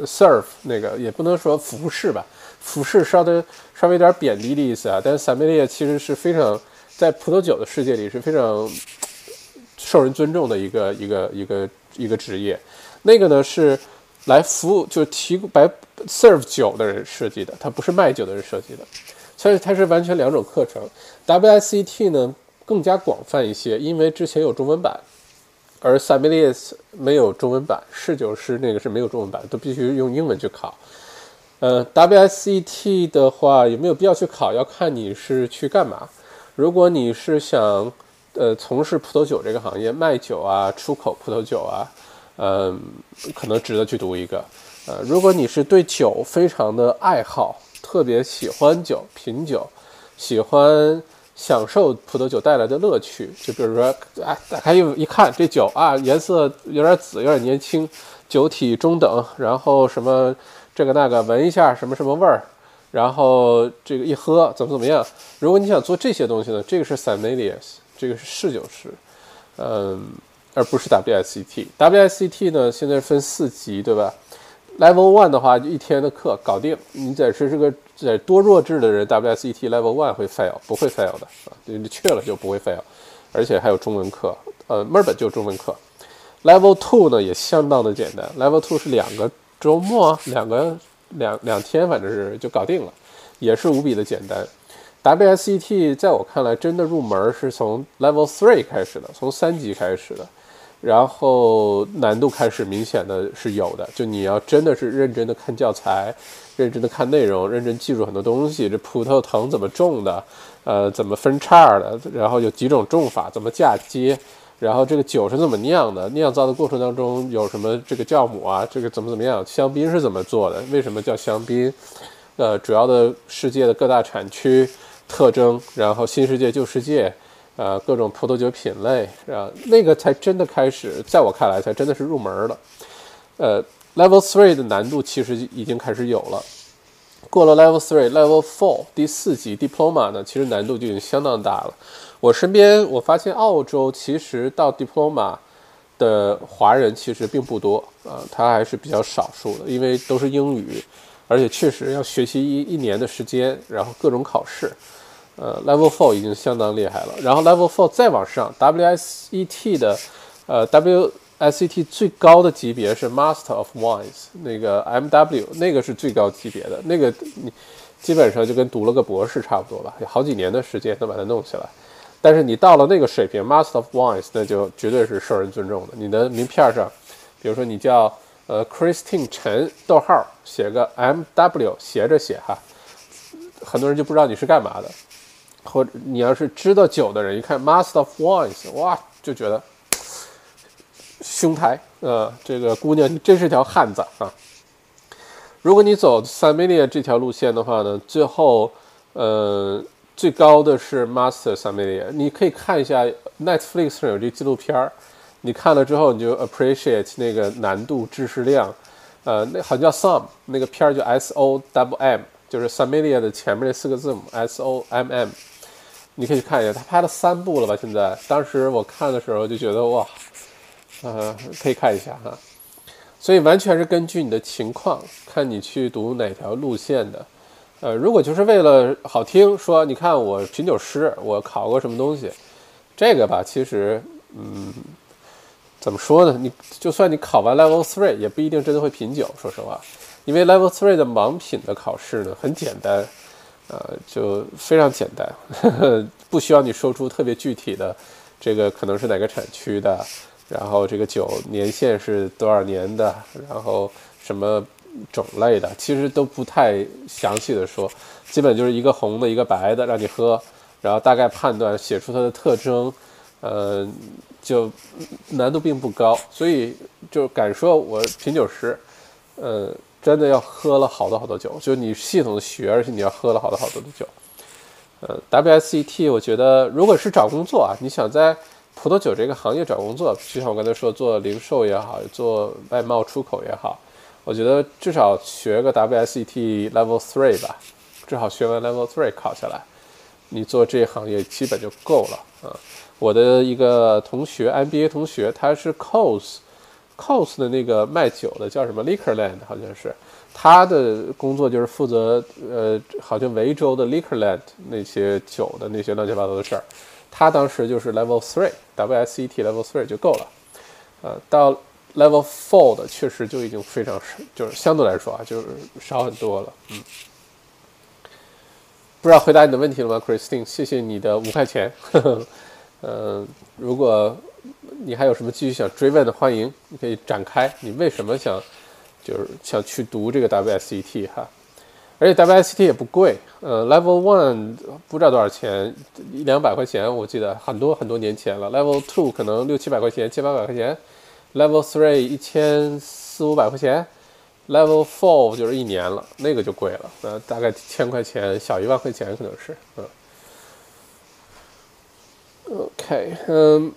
serve 那个也不能说服侍吧，服侍稍微稍微有点贬低的意思啊。但是 Sommelier 其实是非常在葡萄酒的世界里是非常。受人尊重的一个一个一个一个职业，那个呢是来服务，就提供白 serve 酒的人设计的，它不是卖酒的人设计的，所以它是完全两种课程。WSET 呢更加广泛一些，因为之前有中文版，而 Sommeliers 没有中文版，侍酒师那个是没有中文版，都必须用英文去考。呃，WSET 的话有没有必要去考，要看你是去干嘛。如果你是想呃，从事葡萄酒这个行业，卖酒啊，出口葡萄酒啊，嗯，可能值得去读一个。呃，如果你是对酒非常的爱好，特别喜欢酒，品酒，喜欢享受葡萄酒带来的乐趣，就比如说，哎，打开一一看这酒啊，颜色有点紫，有点年轻，酒体中等，然后什么这个那个，闻一下什么什么味儿，然后这个一喝怎么怎么样？如果你想做这些东西呢，这个是 Sommeliers。这个是侍酒师，嗯，而不是 WSET。WSET 呢，现在分四级，对吧？Level One 的话，一天的课搞定。你在是这个在多弱智的人，WSET Level One 会 fail，不会 fail 的啊，你去了就不会 fail，而且还有中文课，呃，墨尔本就中文课。Level Two 呢也相当的简单，Level Two 是两个周末，两个两两天，反正是就搞定了，也是无比的简单。WSET 在我看来，真的入门是从 Level Three 开始的，从三级开始的，然后难度开始明显的是有的。就你要真的是认真的看教材，认真的看内容，认真记住很多东西。这葡萄藤怎么种的？呃，怎么分叉的？然后有几种种法？怎么嫁接？然后这个酒是怎么酿的？酿造的过程当中有什么这个酵母啊？这个怎么怎么样？香槟是怎么做的？为什么叫香槟？呃，主要的世界的各大产区。特征，然后新世界旧世界，呃，各种葡萄酒品类，啊，那个才真的开始，在我看来才真的是入门了。呃，Level Three 的难度其实已经开始有了，过了 Level Three，Level Four 第四级 Diploma 呢，其实难度就已经相当大了。我身边我发现澳洲其实到 Diploma 的华人其实并不多啊，他还是比较少数的，因为都是英语，而且确实要学习一一年的时间，然后各种考试。呃，Level Four 已经相当厉害了，然后 Level Four 再往上，WSET 的呃 WSET 最高的级别是 Master of Wines，那个 MW 那个是最高级别的，那个你基本上就跟读了个博士差不多吧，有好几年的时间能把它弄起来。但是你到了那个水平，Master of Wines，那就绝对是受人尊重的。你的名片上，比如说你叫呃 Christine 陈逗号写个 MW 斜着写哈，很多人就不知道你是干嘛的。或者你要是知道酒的人，一看 Master of Wines，哇，就觉得 兄台，呃，这个姑娘你真是条汉子啊！如果你走 Sommelier 这条路线的话呢，最后，呃，最高的是 Master Sommelier。你可以看一下 Netflix 上有这纪录片儿，你看了之后你就 appreciate 那个难度、知识量，呃，那好像叫 Som，那个片儿就 S O W M，就是 Sommelier 的前面那四个字母 S O M M。你可以看一下，他拍了三部了吧？现在，当时我看的时候就觉得哇，呃，可以看一下哈。所以完全是根据你的情况，看你去读哪条路线的。呃，如果就是为了好听，说你看我品酒师，我考过什么东西，这个吧，其实，嗯，怎么说呢？你就算你考完 Level Three，也不一定真的会品酒。说实话，因为 Level Three 的盲品的考试呢，很简单。呃，就非常简单，呵呵，不需要你说出特别具体的，这个可能是哪个产区的，然后这个酒年限是多少年的，然后什么种类的，其实都不太详细的说，基本就是一个红的，一个白的让你喝，然后大概判断写出它的特征，呃，就难度并不高，所以就敢说我品酒师，呃。真的要喝了好多好多酒，就你系统的学，而且你要喝了好多好多的酒。呃，WSET，我觉得如果是找工作啊，你想在葡萄酒这个行业找工作，就像我刚才说，做零售也好，做外贸出口也好，我觉得至少学个 WSET Level Three 吧，至少学完 Level Three 考下来，你做这行业基本就够了啊。我的一个同学，MBA 同学，他是 COS。Cos 的那个卖酒的叫什么 Liquorland，好像是他的工作就是负责呃，好像维州的 Liquorland 那些酒的那些乱七八糟的事儿。他当时就是 Level Three，WSET Level Three 就够了。呃，到 Level Four 的确实就已经非常少，就是相对来说啊，就是少很多了。嗯，不知道回答你的问题了吗，Christine？谢谢你的五块钱。嗯，如果。你还有什么继续想追问的？欢迎，你可以展开。你为什么想，就是想去读这个 WSET 哈？而且 WSET 也不贵，呃，Level One 不知道多少钱，一两百块钱，我记得很多很多年前了。Level Two 可能六七百块钱，七八百块钱。Level Three 一千四五百块钱。Level Four 就是一年了，那个就贵了，呃，大概千块钱，小一万块钱可能是，嗯。OK，嗯。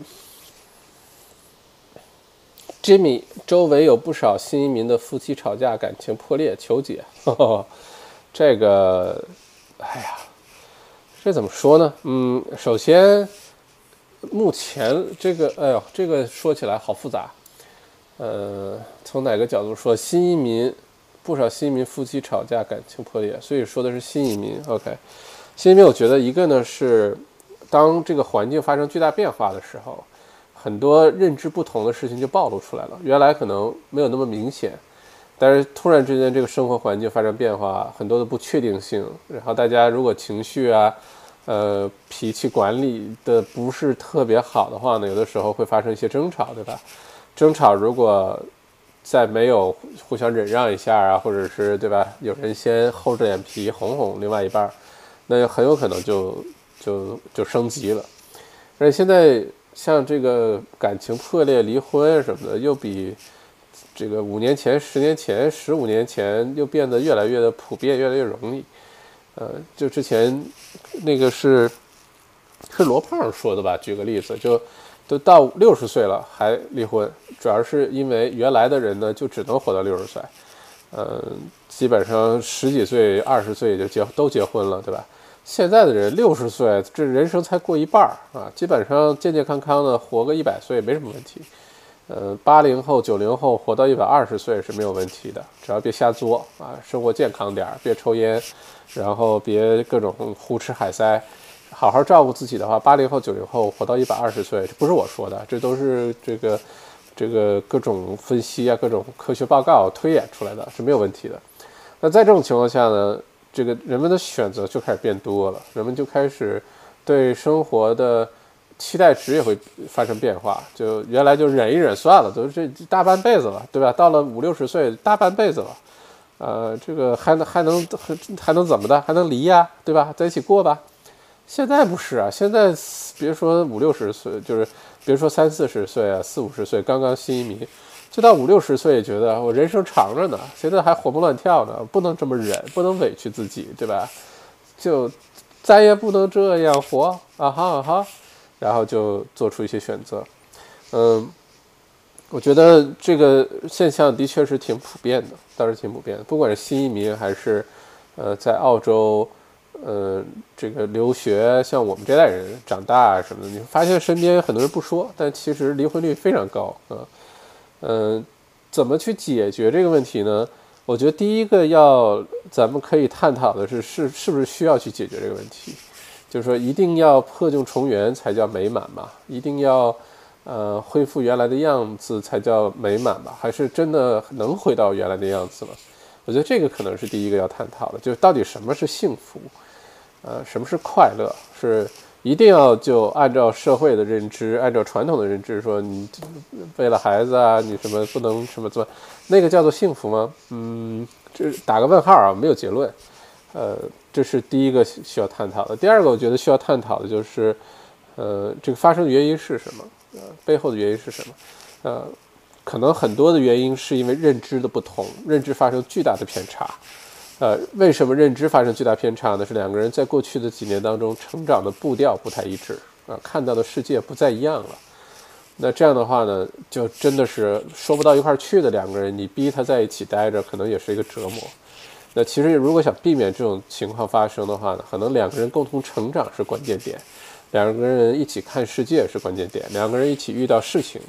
Jimmy 周围有不少新移民的夫妻吵架，感情破裂，求解。这个，哎呀，这怎么说呢？嗯，首先，目前这个，哎呦，这个说起来好复杂。呃，从哪个角度说？新移民不少新移民夫妻吵架，感情破裂，所以说的是新移民。OK，新移民，我觉得一个呢是，当这个环境发生巨大变化的时候。很多认知不同的事情就暴露出来了。原来可能没有那么明显，但是突然之间这个生活环境发生变化，很多的不确定性。然后大家如果情绪啊，呃，脾气管理的不是特别好的话呢，有的时候会发生一些争吵，对吧？争吵如果在没有互相忍让一下啊，或者是对吧？有人先厚着脸皮哄哄另外一半，那很有可能就就就升级了。而且现在。像这个感情破裂、离婚什么的，又比这个五年前、十年前、十五年前又变得越来越的普遍，越来越容易。呃，就之前那个是是罗胖说的吧？举个例子，就都到六十岁了还离婚，主要是因为原来的人呢就只能活到六十岁，呃，基本上十几岁、二十岁就结都结婚了，对吧？现在的人六十岁，这人生才过一半儿啊，基本上健健康康的活个一百岁没什么问题。呃，八零后、九零后活到一百二十岁是没有问题的，只要别瞎作啊，生活健康点儿，别抽烟，然后别各种胡吃海塞，好好照顾自己的话，八零后、九零后活到一百二十岁，这不是我说的，这都是这个这个各种分析啊、各种科学报告推演出来的，是没有问题的。那在这种情况下呢？这个人们的选择就开始变多了，人们就开始对生活的期待值也会发生变化。就原来就忍一忍算了，都这大半辈子了，对吧？到了五六十岁，大半辈子了，呃，这个还能还能还还能怎么的？还能离呀，对吧？在一起过吧。现在不是啊，现在别说五六十岁，就是别说三四十岁啊，四五十岁刚刚新移民。就到五六十岁觉得我人生长着呢，现在还活蹦乱跳呢，不能这么忍，不能委屈自己，对吧？就再也不能这样活啊哈啊哈，然后就做出一些选择。嗯，我觉得这个现象的确是挺普遍的，倒是挺普遍的。不管是新移民还是呃在澳洲呃这个留学，像我们这代人长大什么的，你发现身边很多人不说，但其实离婚率非常高啊。嗯，怎么去解决这个问题呢？我觉得第一个要咱们可以探讨的是，是是不是需要去解决这个问题？就是说，一定要破镜重圆才叫美满嘛？一定要呃恢复原来的样子才叫美满吧？还是真的能回到原来的样子吗？我觉得这个可能是第一个要探讨的，就是到底什么是幸福？呃，什么是快乐？是？一定要就按照社会的认知，按照传统的认知说，你为了孩子啊，你什么不能什么做，那个叫做幸福吗？嗯，这打个问号啊，没有结论。呃，这是第一个需要探讨的。第二个，我觉得需要探讨的就是，呃，这个发生的原因是什么？呃，背后的原因是什么？呃，可能很多的原因是因为认知的不同，认知发生巨大的偏差。呃，为什么认知发生巨大偏差呢？是两个人在过去的几年当中成长的步调不太一致啊，看到的世界不再一样了。那这样的话呢，就真的是说不到一块儿去的两个人，你逼他在一起待着，可能也是一个折磨。那其实如果想避免这种情况发生的话呢，可能两个人共同成长是关键点，两个人一起看世界是关键点，两个人一起遇到事情，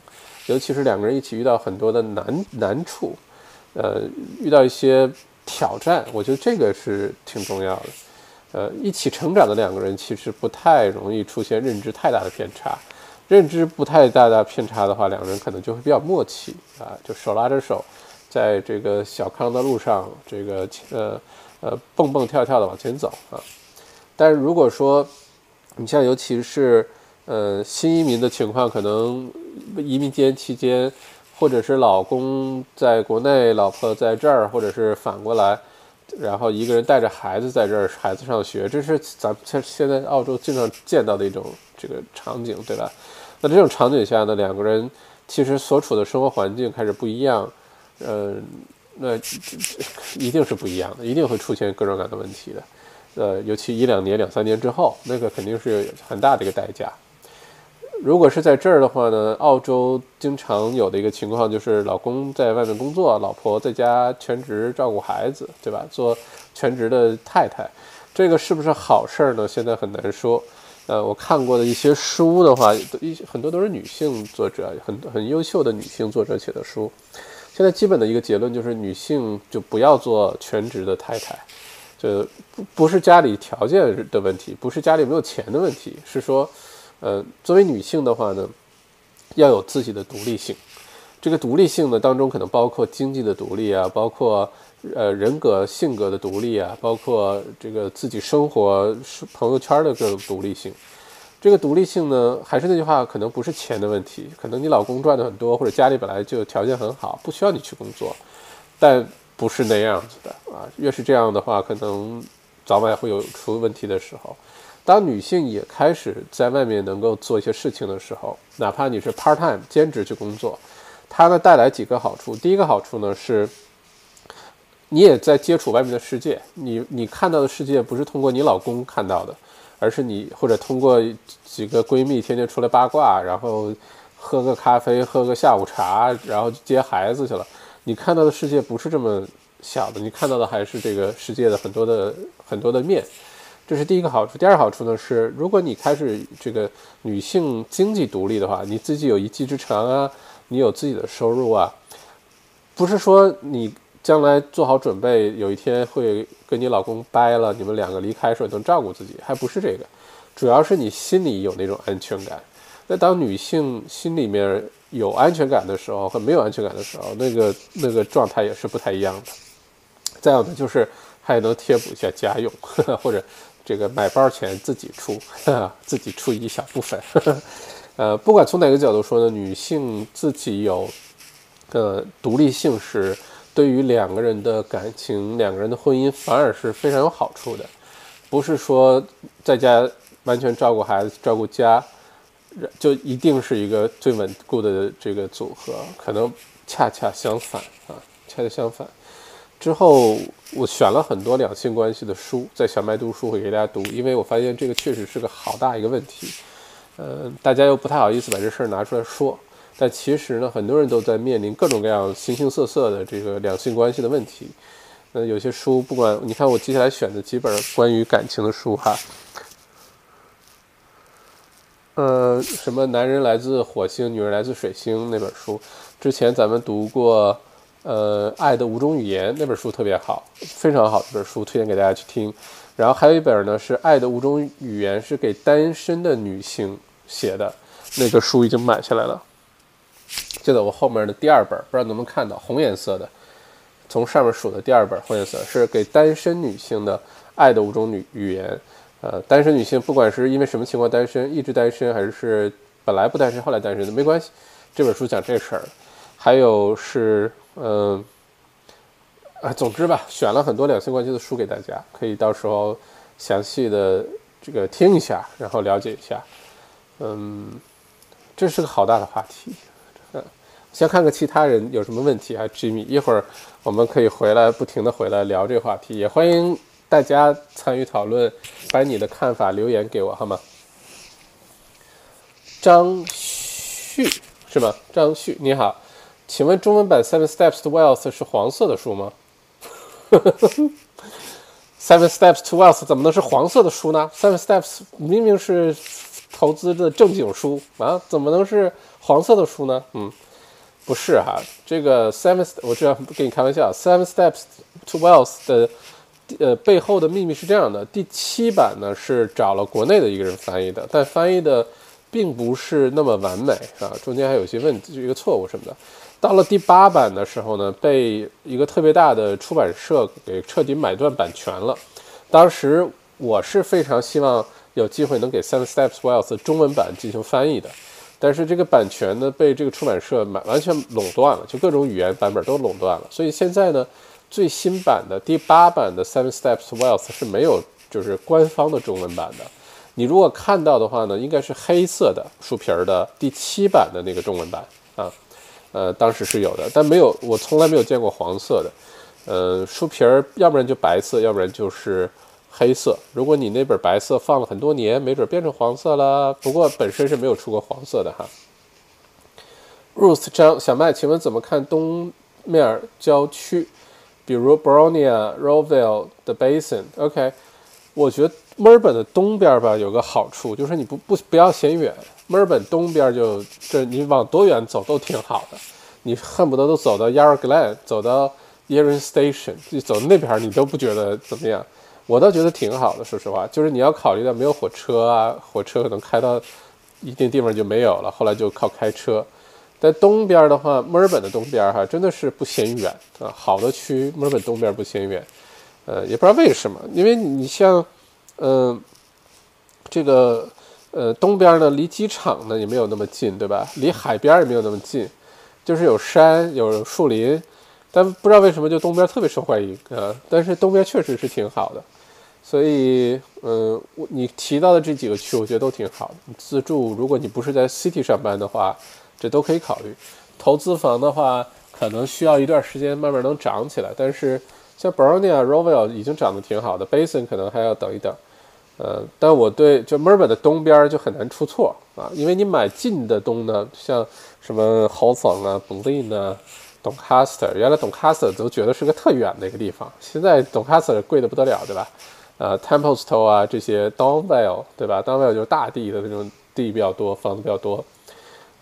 尤其是两个人一起遇到很多的难难处，呃，遇到一些。挑战，我觉得这个是挺重要的。呃，一起成长的两个人其实不太容易出现认知太大的偏差。认知不太大的偏差的话，两个人可能就会比较默契啊，就手拉着手，在这个小康的路上，这个呃呃蹦蹦跳跳的往前走啊。但是如果说你像尤其是呃新移民的情况，可能移民间期间。或者是老公在国内，老婆在这儿，或者是反过来，然后一个人带着孩子在这儿，孩子上学，这是咱们现现在澳洲经常见到的一种这个场景，对吧？那这种场景下呢，两个人其实所处的生活环境开始不一样，呃，那一定是不一样的，一定会出现各种各样的问题的，呃，尤其一两年、两三年之后，那个肯定是很大的一个代价。如果是在这儿的话呢，澳洲经常有的一个情况就是老公在外面工作，老婆在家全职照顾孩子，对吧？做全职的太太，这个是不是好事儿呢？现在很难说。呃，我看过的一些书的话，一很多都是女性作者，很很优秀的女性作者写的书。现在基本的一个结论就是，女性就不要做全职的太太，就不不是家里条件的问题，不是家里没有钱的问题，是说。呃，作为女性的话呢，要有自己的独立性。这个独立性呢，当中可能包括经济的独立啊，包括呃人格性格的独立啊，包括这个自己生活朋友圈的这种独立性。这个独立性呢，还是那句话，可能不是钱的问题，可能你老公赚的很多，或者家里本来就条件很好，不需要你去工作，但不是那样子的啊。越是这样的话，可能早晚会有出问题的时候。当女性也开始在外面能够做一些事情的时候，哪怕你是 part time 兼职去工作，它呢带来几个好处。第一个好处呢是，你也在接触外面的世界，你你看到的世界不是通过你老公看到的，而是你或者通过几个闺蜜天天出来八卦，然后喝个咖啡，喝个下午茶，然后接孩子去了。你看到的世界不是这么小的，你看到的还是这个世界的很多的很多的面。这是第一个好处。第二好处呢是，如果你开始这个女性经济独立的话，你自己有一技之长啊，你有自己的收入啊，不是说你将来做好准备，有一天会跟你老公掰了，你们两个离开的时候能照顾自己，还不是这个，主要是你心里有那种安全感。那当女性心里面有安全感的时候和没有安全感的时候，那个那个状态也是不太一样的。再有呢，就是还能贴补一下家用，或者。这个买包钱自己出，自己出一小部分。呃，不管从哪个角度说呢，女性自己有呃独立性是对于两个人的感情、两个人的婚姻反而是非常有好处的。不是说在家完全照顾孩子、照顾家，就一定是一个最稳固的这个组合。可能恰恰相反啊，恰恰相反。之后，我选了很多两性关系的书，在小麦读书会给大家读，因为我发现这个确实是个好大一个问题。呃，大家又不太好意思把这事儿拿出来说，但其实呢，很多人都在面临各种各样形形色色的这个两性关系的问题。呃，有些书，不管你看我接下来选的几本关于感情的书哈，呃，什么男人来自火星，女人来自水星那本书，之前咱们读过。呃，《爱的五种语言》那本书特别好，非常好的一本书，推荐给大家去听。然后还有一本呢，是《爱的五种语言》，是给单身的女性写的，那个书已经买下来了，就在我后面的第二本，不知道能不能看到，红颜色的，从上面数的第二本，红颜色是给单身女性的《爱的五种女语言》。呃，单身女性不管是因为什么情况单身，一直单身，还是本来不单身后来单身的，没关系。这本书讲这事儿。还有是。嗯，啊，总之吧，选了很多两性关系的书给大家，可以到时候详细的这个听一下，然后了解一下。嗯，这是个好大的话题。嗯，先看看其他人有什么问题啊，Jimmy，一会儿我们可以回来不停的回来聊这个话题，也欢迎大家参与讨论，把你的看法留言给我好吗？张旭是吗？张旭你好。请问中文版《Seven Steps to Wealth》是黄色的书吗？《Seven Steps to Wealth》怎么能是黄色的书呢？《Seven Steps》明明是投资的正经书啊，怎么能是黄色的书呢？嗯，不是哈，这个 Seven，我这样跟你开玩笑，《Seven Steps to Wealth》的呃背后的秘密是这样的：第七版呢是找了国内的一个人翻译的，但翻译的并不是那么完美啊，中间还有一些问题，一个错误什么的。到了第八版的时候呢，被一个特别大的出版社给彻底买断版权了。当时我是非常希望有机会能给《Seven Steps Wealth》中文版进行翻译的，但是这个版权呢被这个出版社买完全垄断了，就各种语言版本都垄断了。所以现在呢，最新版的第八版的《Seven Steps Wealth》是没有就是官方的中文版的。你如果看到的话呢，应该是黑色的书皮儿的第七版的那个中文版啊。呃，当时是有的，但没有，我从来没有见过黄色的。呃，书皮儿要不然就白色，要不然就是黑色。如果你那本白色放了很多年，没准变成黄色了。不过本身是没有出过黄色的哈。Ruth 张小麦，请问怎么看东面郊区，比如 Bronia、Roville 的 Basin？OK，我觉得墨尔本的东边吧有个好处，就是你不不不要嫌远。墨尔本东边就这，你往多远走都挺好的，你恨不得都走到 Yarra Glen，走到 Yarra Station，就走那边你都不觉得怎么样。我倒觉得挺好的，说实话，就是你要考虑到没有火车啊，火车可能开到一定地方就没有了，后来就靠开车。在东边的话，墨尔本的东边哈，真的是不嫌远啊，好的区墨尔本东边不嫌远，呃，也不知道为什么，因为你像，嗯，这个。呃，东边呢离机场呢也没有那么近，对吧？离海边也没有那么近，就是有山有树林，但不知道为什么就东边特别受欢迎啊。但是东边确实是挺好的，所以嗯，我你提到的这几个区，我觉得都挺好的。自住，如果你不是在 city 上班的话，这都可以考虑。投资房的话，可能需要一段时间慢慢能涨起来，但是像 Bronia、Roville 已经涨得挺好的，Basin 可能还要等一等。呃，但我对就墨尔本的东边就很难出错啊，因为你买近的东呢，像什么豪房啊、本利呢，董 caster，原来董 caster 都觉得是个特远的一个地方，现在董 caster 贵的不得了，对吧？呃，Templestowe 啊，这些 Donvale，对吧？Donvale 就是大地的那种地比较多，房子比较多，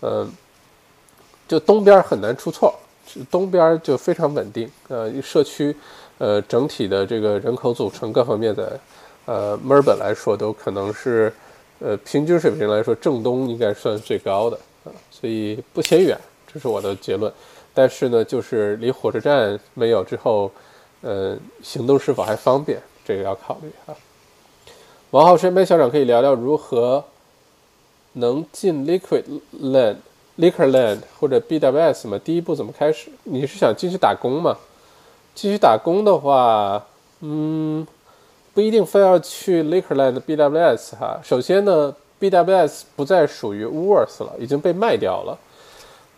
嗯，就东边很难出错，东边就非常稳定，呃，社区，呃，整体的这个人口组成各方面的，呃，墨尔本来说都可能是，呃，平均水平来说，正东应该算最高的啊，所以不嫌远，这是我的结论。但是呢，就是离火车站没有之后，呃，行动是否还方便？这个要考虑啊。王浩身边校长可以聊聊如何能进 Liquid Land、Liquor Land 或者 BWS 吗？第一步怎么开始？你是想进去打工吗？继续打工的话，嗯，不一定非要去 Liquor Land、BWS 哈。首先呢，BWS 不再属于 Worth 了，已经被卖掉了。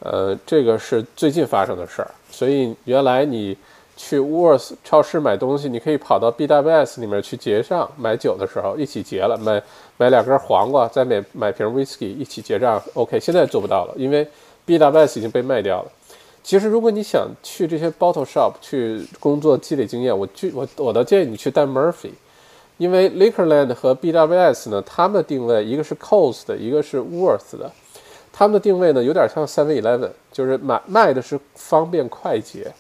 呃，这个是最近发生的事儿，所以原来你去 Worth 超市买东西，你可以跑到 BWS 里面去结账，买酒的时候一起结了，买买两根黄瓜，再买买瓶 Whisky 一起结账。OK，现在做不到了，因为 BWS 已经被卖掉了。其实如果你想去这些 Bottle Shop 去工作积累经验，我去我我倒建议你去带 Murphy，因为 Liquorland 和 BWS 呢，他们的定位一个是 cost 的，一个是 Worth 的。他们的定位呢，有点像 Seven Eleven，就是买卖的是方便快捷，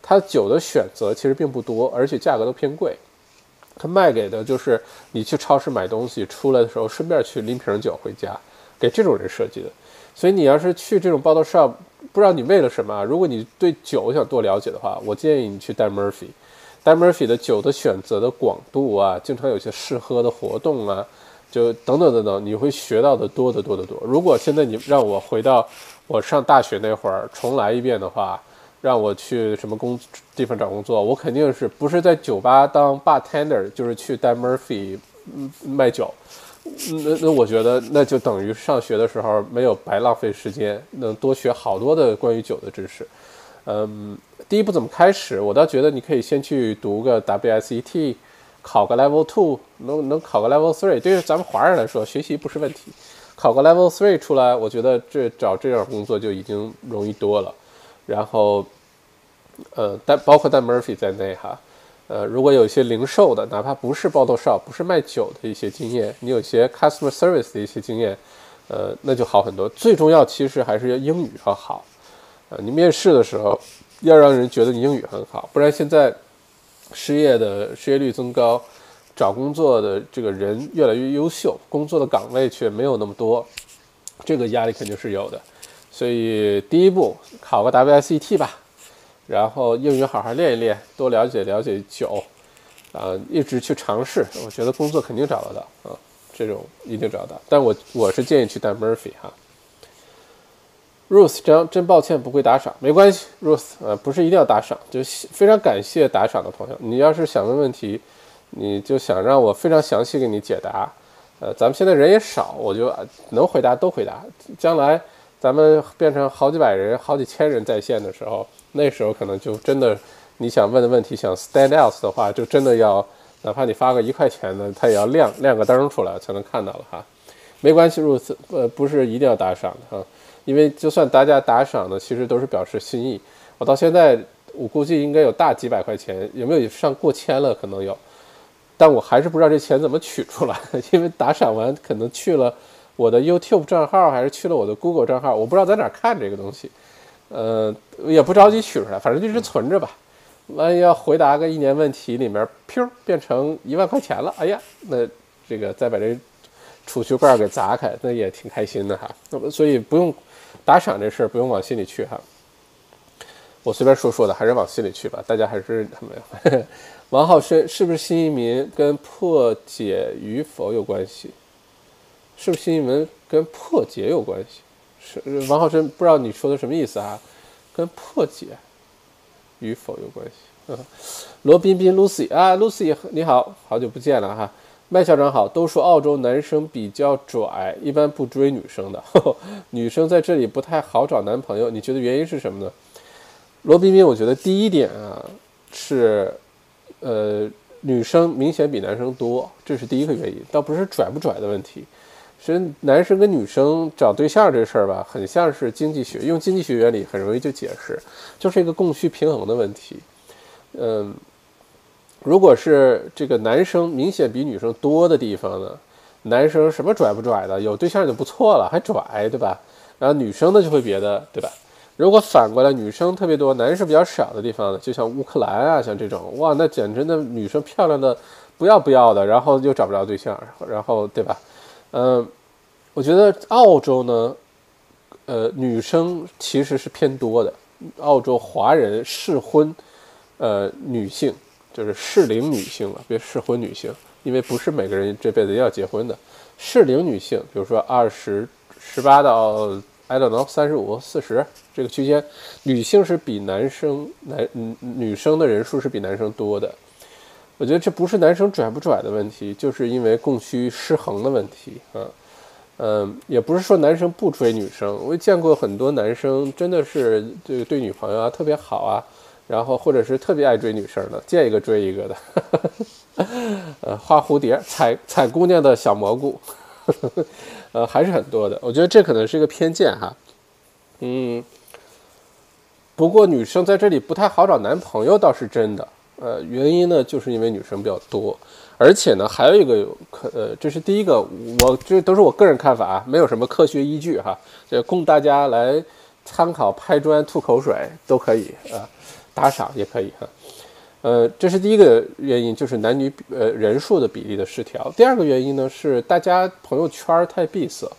它酒的选择其实并不多，而且价格都偏贵。它卖给的就是你去超市买东西出来的时候，顺便去拎瓶酒回家，给这种人设计的。所以你要是去这种 bottle shop，不知道你为了什么，如果你对酒想多了解的话，我建议你去戴 Murphy。戴 Murphy 的酒的选择的广度啊，经常有些试喝的活动啊。就等等等等，你会学到的多得多得多。如果现在你让我回到我上大学那会儿重来一遍的话，让我去什么工地方找工作，我肯定是不是在酒吧当 bartender，就是去带 Murphy 卖酒。那那我觉得那就等于上学的时候没有白浪费时间，能多学好多的关于酒的知识。嗯，第一步怎么开始？我倒觉得你可以先去读个 WSET。考个 Level Two，能能考个 Level Three，对于咱们华人来说，学习不是问题。考个 Level Three 出来，我觉得这找这样工作就已经容易多了。然后，呃，但包括但 Murphy 在内哈，呃，如果有一些零售的，哪怕不是 bottle shop，不是卖酒的一些经验，你有一些 customer service 的一些经验，呃，那就好很多。最重要其实还是要英语要好，呃，你面试的时候要让人觉得你英语很好，不然现在。失业的失业率增高，找工作的这个人越来越优秀，工作的岗位却没有那么多，这个压力肯定是有的。所以第一步考个 WSET 吧，然后英语好好练一练，多了解了解酒，啊，一直去尝试，我觉得工作肯定找得到啊，这种一定找到。但我我是建议去带 Murphy 哈。Ruth 真真抱歉不会打赏，没关系，Ruth 呃不是一定要打赏，就非常感谢打赏的朋友。你要是想问问题，你就想让我非常详细给你解答，呃，咱们现在人也少，我就能回答都回答。将来咱们变成好几百人、好几千人在线的时候，那时候可能就真的你想问的问题想 stand out 的话，就真的要哪怕你发个一块钱的，它也要亮亮个灯出来才能看到了哈。没关系，Ruth，呃不是一定要打赏的哈。因为就算大家打赏呢，其实都是表示心意。我到现在，我估计应该有大几百块钱，有没有上过千了？可能有，但我还是不知道这钱怎么取出来。因为打赏完可能去了我的 YouTube 账号，还是去了我的 Google 账号，我不知道在哪看这个东西。呃，也不着急取出来，反正就一直存着吧。万一要回答个一年问题，里面噗变成一万块钱了，哎呀，那这个再把这储蓄罐给砸开，那也挺开心的哈。那么所以不用。打赏这事儿不用往心里去哈，我随便说说的，还是往心里去吧。大家还是没有。王浩生是不是新移民跟破解与否有关系？是不是新移民跟破解有关系？是王浩生不知道你说的什么意思啊？跟破解与否有关系？嗯，罗彬彬 Lucy 啊，Lucy 你好，好久不见了哈。麦校长好，都说澳洲男生比较拽，一般不追女生的，女生在这里不太好找男朋友，你觉得原因是什么呢？罗彬彬，我觉得第一点啊是，呃，女生明显比男生多，这是第一个原因，倒不是拽不拽的问题，其实男生跟女生找对象这事儿吧，很像是经济学，用经济学原理很容易就解释，就是一个供需平衡的问题。嗯，如果是这个男生明显比女生多的地方呢，男生什么拽不拽的，有对象就不错了，还拽，对吧？然后女生呢就会别的，对吧？如果反过来女生特别多，男生比较少的地方呢，就像乌克兰啊，像这种，哇，那简直那女生漂亮的不要不要的，然后又找不着对象，然后对吧？嗯，我觉得澳洲呢，呃，女生其实是偏多的，澳洲华人适婚，呃，女性就是适龄女性了，别适婚女性，因为不是每个人这辈子要结婚的，适龄女性，比如说二十十八到。I don't know，三十五、四十这个区间，女性是比男生男女生的人数是比男生多的。我觉得这不是男生拽不拽的问题，就是因为供需失衡的问题啊。嗯，也不是说男生不追女生，我也见过很多男生真的是这个对女朋友啊特别好啊，然后或者是特别爱追女生的，见一个追一个的。呃，花蝴蝶、采采姑娘的小蘑菇呵呵。呃，还是很多的。我觉得这可能是一个偏见哈。嗯，不过女生在这里不太好找男朋友倒是真的。呃，原因呢，就是因为女生比较多，而且呢，还有一个可呃，这是第一个，我这都是我个人看法啊，没有什么科学依据哈，这供大家来参考，拍砖吐口水都可以啊，打赏也可以哈。呃，这是第一个原因，就是男女比呃人数的比例的失调。第二个原因呢，是大家朋友圈太闭塞。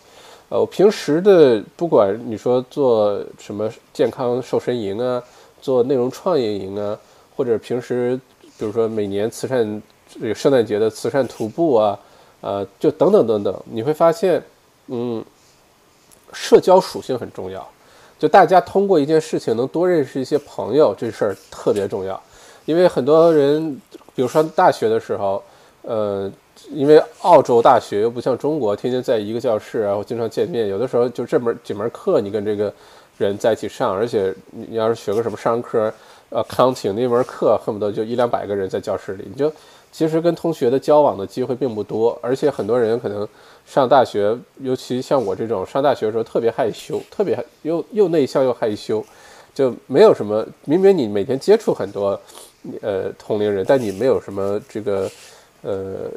呃，我平时的不管你说做什么健康瘦身营啊，做内容创业营啊，或者平时比如说每年慈善这个圣诞节的慈善徒步啊，呃，就等等等等，你会发现，嗯，社交属性很重要。就大家通过一件事情能多认识一些朋友，这事儿特别重要。因为很多人，比如说大学的时候，呃，因为澳洲大学又不像中国，天天在一个教室，然后经常见面，有的时候就这门几门课你跟这个人在一起上，而且你要是学个什么商科，呃，accounting 那门课恨不得就一两百个人在教室里，你就其实跟同学的交往的机会并不多，而且很多人可能上大学，尤其像我这种上大学的时候特别害羞，特别又又内向又害羞，就没有什么，明明你每天接触很多。呃，同龄人，但你没有什么这个，呃，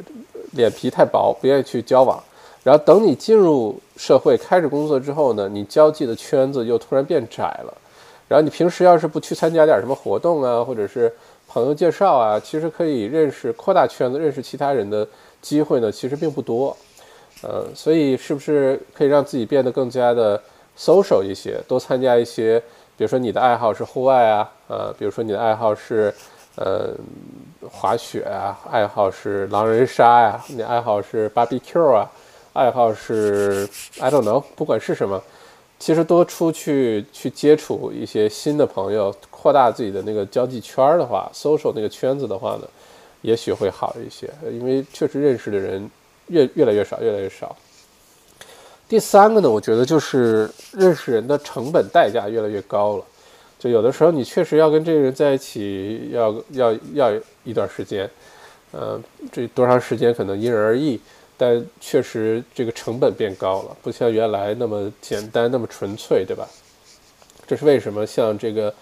脸皮太薄，不愿意去交往。然后等你进入社会，开始工作之后呢，你交际的圈子又突然变窄了。然后你平时要是不去参加点什么活动啊，或者是朋友介绍啊，其实可以认识、扩大圈子、认识其他人的机会呢，其实并不多。呃，所以是不是可以让自己变得更加的 social 一些，多参加一些，比如说你的爱好是户外啊，呃，比如说你的爱好是。呃，滑雪啊，爱好是狼人杀呀，你爱好是 barbecue 啊，爱好是 I don't know，不管是什么，其实多出去去接触一些新的朋友，扩大自己的那个交际圈的话，social 那个圈子的话呢，也许会好一些，因为确实认识的人越越来越少，越来越少。第三个呢，我觉得就是认识人的成本代价越来越高了。就有的时候你确实要跟这个人在一起，要要要一段时间，呃，这多长时间可能因人而异，但确实这个成本变高了，不像原来那么简单那么纯粹，对吧？这是为什么像这个，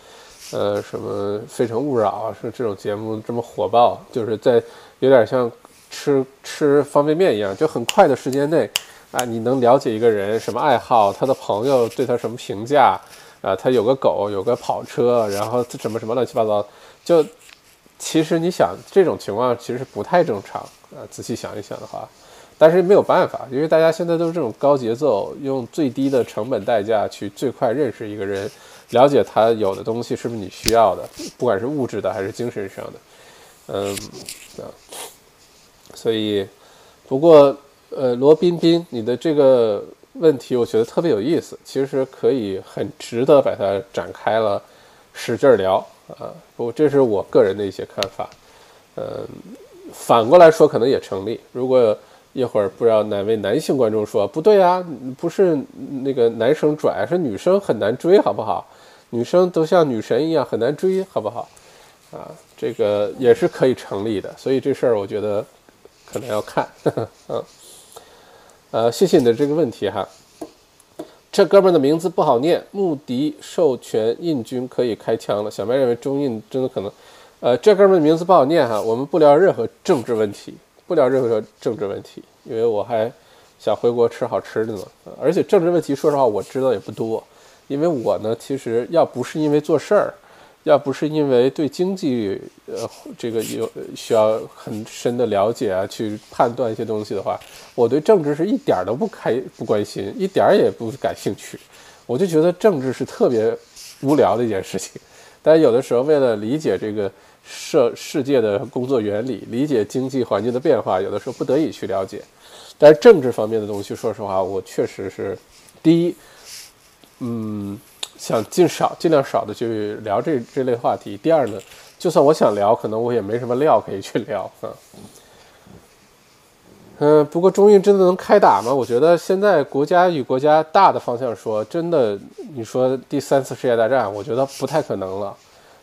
呃，什么《非诚勿扰》啊，是这种节目这么火爆，就是在有点像吃吃方便面一样，就很快的时间内，啊，你能了解一个人什么爱好，他的朋友对他什么评价。啊，他有个狗，有个跑车，然后什么什么乱七八糟，就其实你想这种情况其实不太正常啊。仔细想一想的话，但是没有办法，因为大家现在都是这种高节奏，用最低的成本代价去最快认识一个人，了解他有的东西是不是你需要的，不管是物质的还是精神上的，嗯啊，所以不过呃，罗彬彬，你的这个。问题我觉得特别有意思，其实可以很值得把它展开了，使劲聊啊！不，这是我个人的一些看法。嗯，反过来说可能也成立。如果一会儿不知道哪位男性观众说不对啊，不是那个男生拽，是女生很难追，好不好？女生都像女神一样很难追，好不好？啊，这个也是可以成立的。所以这事儿我觉得可能要看，嗯。呃，谢谢你的这个问题哈。这哥们儿的名字不好念，穆迪授权印军可以开枪了。小麦认为中印真的可能，呃，这哥们儿的名字不好念哈。我们不聊任何政治问题，不聊任何政治问题，因为我还想回国吃好吃的呢。而且政治问题，说实话我知道也不多，因为我呢，其实要不是因为做事儿。要不是因为对经济，呃，这个有需要很深的了解啊，去判断一些东西的话，我对政治是一点儿都不开不关心，一点儿也不感兴趣。我就觉得政治是特别无聊的一件事情。但有的时候为了理解这个社世界的工作原理，理解经济环境的变化，有的时候不得已去了解。但是政治方面的东西，说实话，我确实是第一，嗯。想尽少尽量少的去聊这这类话题。第二呢，就算我想聊，可能我也没什么料可以去聊啊。嗯，不过中印真的能开打吗？我觉得现在国家与国家大的方向说，真的，你说第三次世界大战，我觉得不太可能了，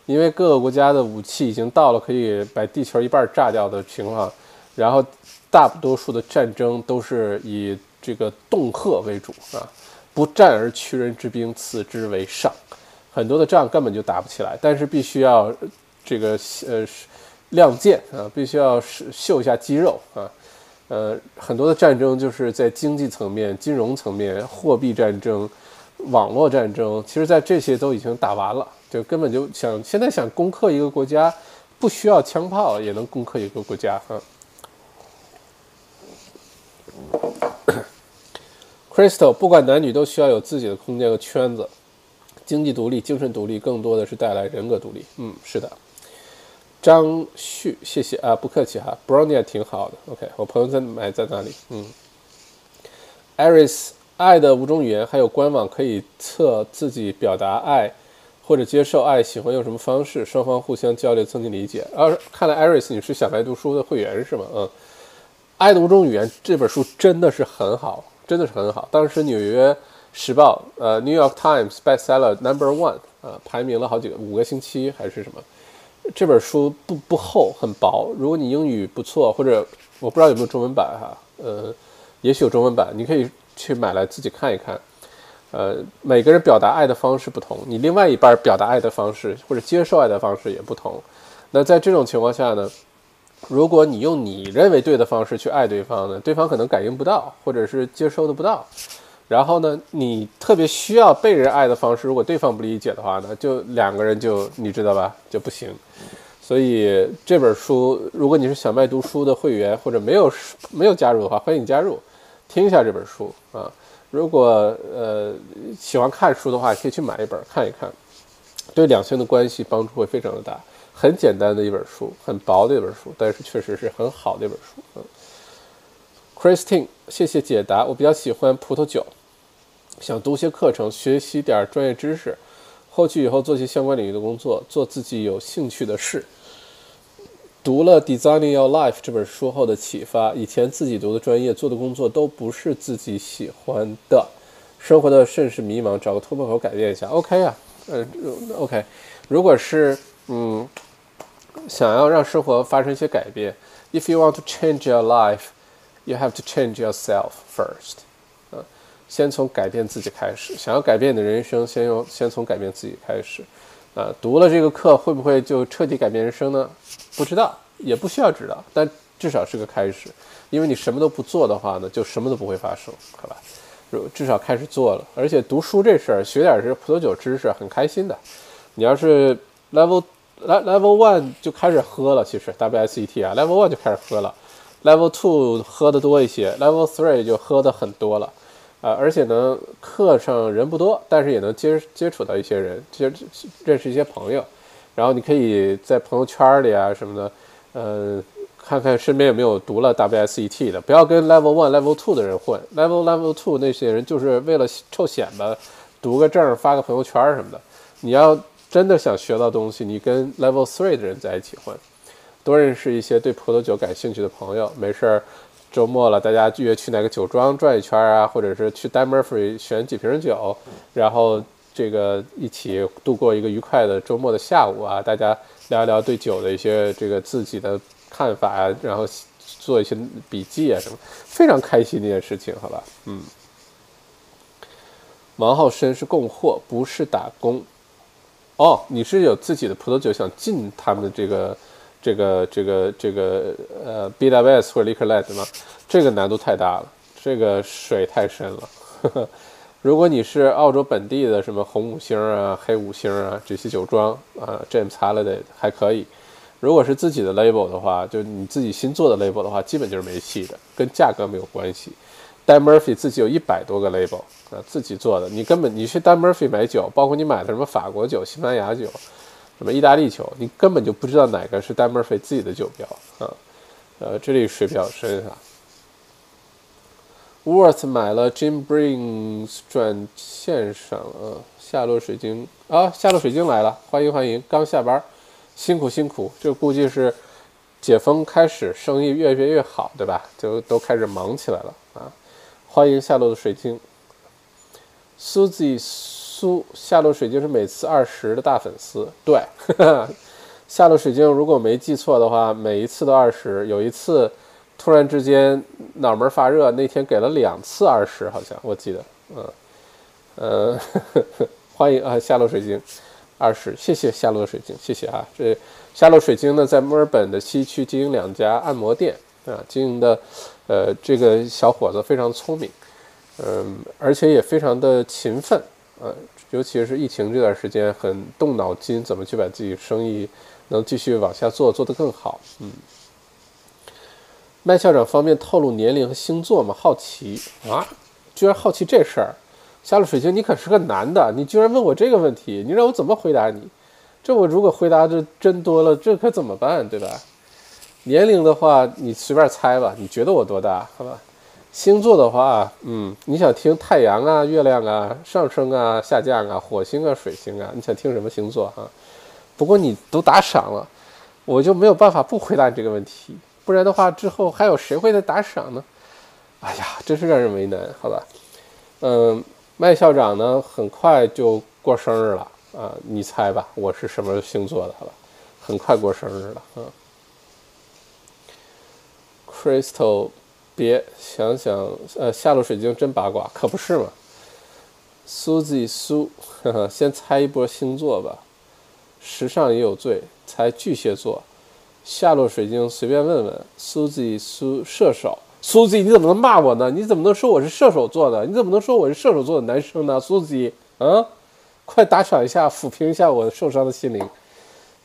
因为各个国家的武器已经到了可以把地球一半炸掉的情况，然后大多数的战争都是以这个恫吓为主啊。不战而屈人之兵，此之为上。很多的仗根本就打不起来，但是必须要这个呃亮剑啊，必须要秀一下肌肉啊。呃，很多的战争就是在经济层面、金融层面、货币战争、网络战争，其实在这些都已经打完了，就根本就想现在想攻克一个国家，不需要枪炮也能攻克一个国家啊。Crystal，不管男女都需要有自己的空间和圈子，经济独立、精神独立，更多的是带来人格独立。嗯，是的。张旭，谢谢啊，不客气哈。Brownie 挺好的。OK，我朋友在买在哪里？嗯。Aris，爱的五种语言，还有官网可以测自己表达爱或者接受爱，喜欢用什么方式，双方互相交流，增进理解。啊，看来 Aris 你是小白读书的会员是吗？嗯。爱的五种语言这本书真的是很好。真的是很好。当时《纽约时报》呃，《New York Times》bestseller number one 啊，排名了好几个五个星期还是什么。这本书不不厚，很薄。如果你英语不错，或者我不知道有没有中文版哈，呃，也许有中文版，你可以去买来自己看一看。呃，每个人表达爱的方式不同，你另外一半表达爱的方式或者接受爱的方式也不同。那在这种情况下呢？如果你用你认为对的方式去爱对方呢，对方可能感应不到，或者是接收的不到。然后呢，你特别需要被人爱的方式，如果对方不理解的话呢，就两个人就你知道吧，就不行。所以这本书，如果你是小麦读书的会员或者没有没有加入的话，欢迎你加入，听一下这本书啊。如果呃喜欢看书的话，可以去买一本看一看，对两性的关系帮助会非常的大。很简单的一本书，很薄的一本书，但是确实是很好的一本书。嗯，Christine，谢谢解答。我比较喜欢葡萄酒，想读些课程，学习点专业知识，后去以后做些相关领域的工作，做自己有兴趣的事。读了《Designing Your Life》这本书后的启发，以前自己读的专业、做的工作都不是自己喜欢的，生活的甚是迷茫，找个突破口改变一下。OK 啊，呃，OK，如果是嗯。想要让生活发生一些改变，If you want to change your life, you have to change yourself first。啊，先从改变自己开始。想要改变你的人生，先用先从改变自己开始。啊，读了这个课会不会就彻底改变人生呢？不知道，也不需要知道，但至少是个开始。因为你什么都不做的话呢，就什么都不会发生，好吧？至少开始做了。而且读书这事儿，学点这葡萄酒知识，很开心的。你要是 level。来，Level One 就开始喝了，其实 WSET 啊，Level One 就开始喝了，Level Two 喝的多一些，Level Three 就喝的很多了，呃，而且呢，课上人不多，但是也能接接触到一些人，接认识一些朋友，然后你可以在朋友圈里啊什么的，呃，看看身边有没有读了 WSET 的，不要跟 Level One、Level Two 的人混，Level Level Two 那些人就是为了臭显摆，读个证发个朋友圈什么的，你要。真的想学到东西，你跟 Level Three 的人在一起混，多认识一些对葡萄酒感兴趣的朋友。没事儿，周末了，大家约去哪个酒庄转一圈啊，或者是去 Dan Murphy 选几瓶酒，然后这个一起度过一个愉快的周末的下午啊，大家聊一聊对酒的一些这个自己的看法啊，然后做一些笔记啊什么，非常开心的一件事情，好吧？嗯。王浩生是供货，不是打工。哦，你是有自己的葡萄酒想进他们这个、这个、这个、这个呃 BWS 或者 Liquorland 吗？这个难度太大了，这个水太深了。如果你是澳洲本地的什么红五星啊、黑五星啊这些酒庄啊，James Halliday 还可以。如果是自己的 label 的话，就你自己新做的 label 的话，基本就是没戏的，跟价格没有关系。Dan Murphy 自己有一百多个 label 啊，自己做的，你根本你去 Dan Murphy 买酒，包括你买的什么法国酒、西班牙酒、什么意大利酒，你根本就不知道哪个是 Dan Murphy 自己的酒标啊。呃，这里水比较深啊。Worth 买了 Jim Brings 转线上啊，夏洛水晶啊，夏洛水晶来了，欢迎欢迎，刚下班，辛苦辛苦，这估计是解封开始，生意越变越好，对吧？就都开始忙起来了，欢迎夏洛的水晶，Suzy 苏夏洛水晶是每次二十的大粉丝，对，夏洛水晶如果没记错的话，每一次都二十，有一次。突然之间脑门发热，那天给了两次二十，好像我记得，嗯，呃，欢迎啊，夏洛水晶二十，谢谢夏洛水晶，谢谢啊。这夏洛水晶呢，在墨尔本的西区经营两家按摩店啊，经营的，呃，这个小伙子非常聪明，嗯，而且也非常的勤奋，呃，尤其是疫情这段时间，很动脑筋，怎么去把自己生意能继续往下做，做得更好，嗯。麦校长方便透露年龄和星座吗？好奇啊，居然好奇这事儿。夏洛水晶，你可是个男的，你居然问我这个问题，你让我怎么回答你？这我如果回答的真多了，这可怎么办，对吧？年龄的话，你随便猜吧，你觉得我多大？好吧。星座的话，嗯，你想听太阳啊、月亮啊、上升啊、下降啊、火星啊、水星啊？你想听什么星座啊？不过你都打赏了，我就没有办法不回答你这个问题。不然的话，之后还有谁会再打赏呢？哎呀，真是让人为难，好吧？嗯，麦校长呢，很快就过生日了啊！你猜吧，我是什么星座的？好吧，很快过生日了啊！Crystal，别想想，呃，下路水晶真八卦，可不是嘛？Suzy 苏，先猜一波星座吧。时尚也有罪，猜巨蟹座。夏洛水晶随便问问，苏子苏射手，Suzy，你怎么能骂我呢？你怎么能说我是射手座的？你怎么能说我是射手座的男生呢？？Suzy，，啊，快打赏一下，抚平一下我受伤的心灵。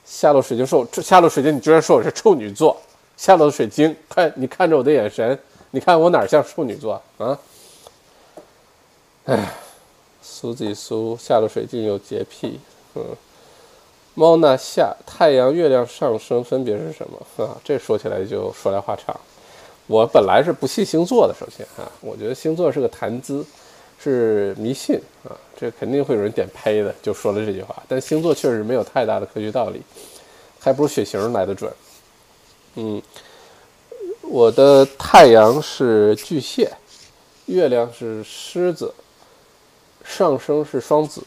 夏洛水晶说，夏洛水晶，你居然说我是处女座？夏洛水晶，快，你看着我的眼神，你看我哪像处女座啊？哎，苏子苏，夏洛水晶有洁癖，嗯。猫那下太阳、月亮上升分别是什么啊？这说起来就说来话长。我本来是不信星座的，首先啊，我觉得星座是个谈资，是迷信啊，这肯定会有人点呸的，就说了这句话。但星座确实没有太大的科学道理，还不如血型来的准。嗯，我的太阳是巨蟹，月亮是狮子，上升是双子。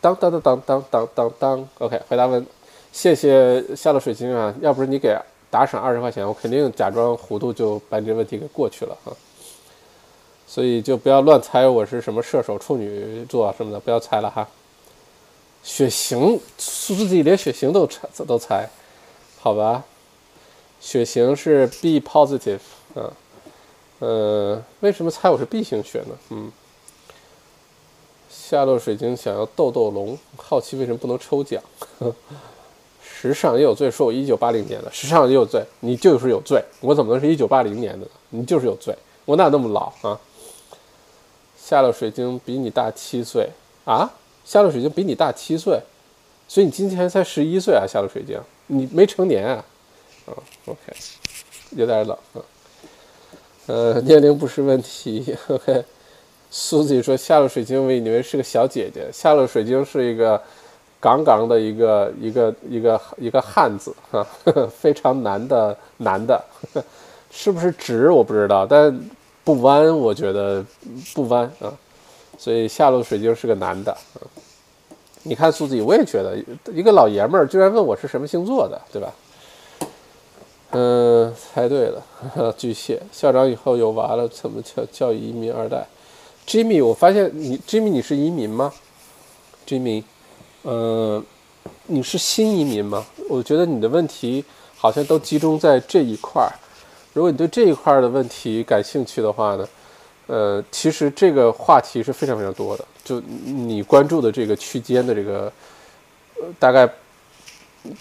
当当当当当当当当，OK，回答问，谢谢夏洛水晶啊，要不是你给打赏二十块钱，我肯定假装糊涂就把你这问题给过去了啊。所以就不要乱猜我是什么射手、处女座什么的，不要猜了哈。血型，自己连血型都猜都猜，好吧？血型是 B positive 啊，呃，为什么猜我是 B 型血呢？嗯。夏洛水晶想要斗斗龙，好奇为什么不能抽奖？时尚也有罪，说我一九八零年的，时尚也有罪，你就是有罪，我怎么能是一九八零年的呢？你就是有罪，我哪那么老啊？夏洛水晶比你大七岁啊？夏洛水晶比你大七岁，所以你今天才十一岁啊？夏洛水晶，你没成年啊？啊，OK，有点冷啊。呃，年龄不是问题，OK。苏子说：“夏洛水晶，我以为是个小姐姐。夏洛水晶是一个杠杠的一个一个一个一个汉子哈，非常难的男的，是不是直我不知道，但不弯，我觉得不弯啊。所以夏洛水晶是个男的。啊你看苏子，我也觉得一个老爷们儿居然问我是什么星座的，对吧？嗯，猜对了，巨蟹校长以后有娃了，怎么教教育移民二代？Jimmy，我发现你，Jimmy，你是移民吗？Jimmy，嗯，你是新移民吗？我觉得你的问题好像都集中在这一块儿。如果你对这一块的问题感兴趣的话呢，呃，其实这个话题是非常非常多的。就你关注的这个区间的这个，呃，大概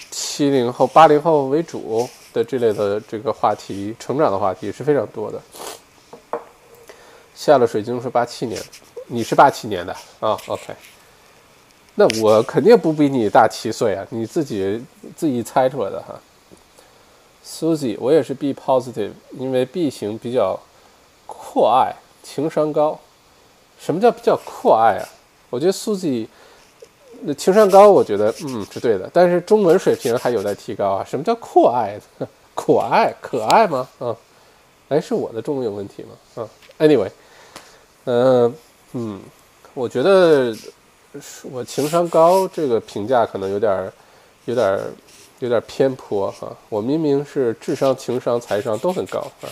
七零后、八零后为主的这类的这个话题，成长的话题是非常多的。下了水晶是八七年，你是八七年的啊？OK，那我肯定不比你大七岁啊，你自己自己猜出来的哈。SUSI，我也是 B positive，因为 B 型比较阔爱，情商高。什么叫比较阔爱啊？我觉得 SUSI 那情商高，我觉得嗯是对的，但是中文水平还有待提高啊。什么叫阔 爱？可爱可爱吗？啊，哎，是我的中文有问题吗？啊，Anyway，嗯嗯，我觉得我情商高这个评价可能有点有点有点偏颇哈。我明明是智商、情商、财商都很高啊，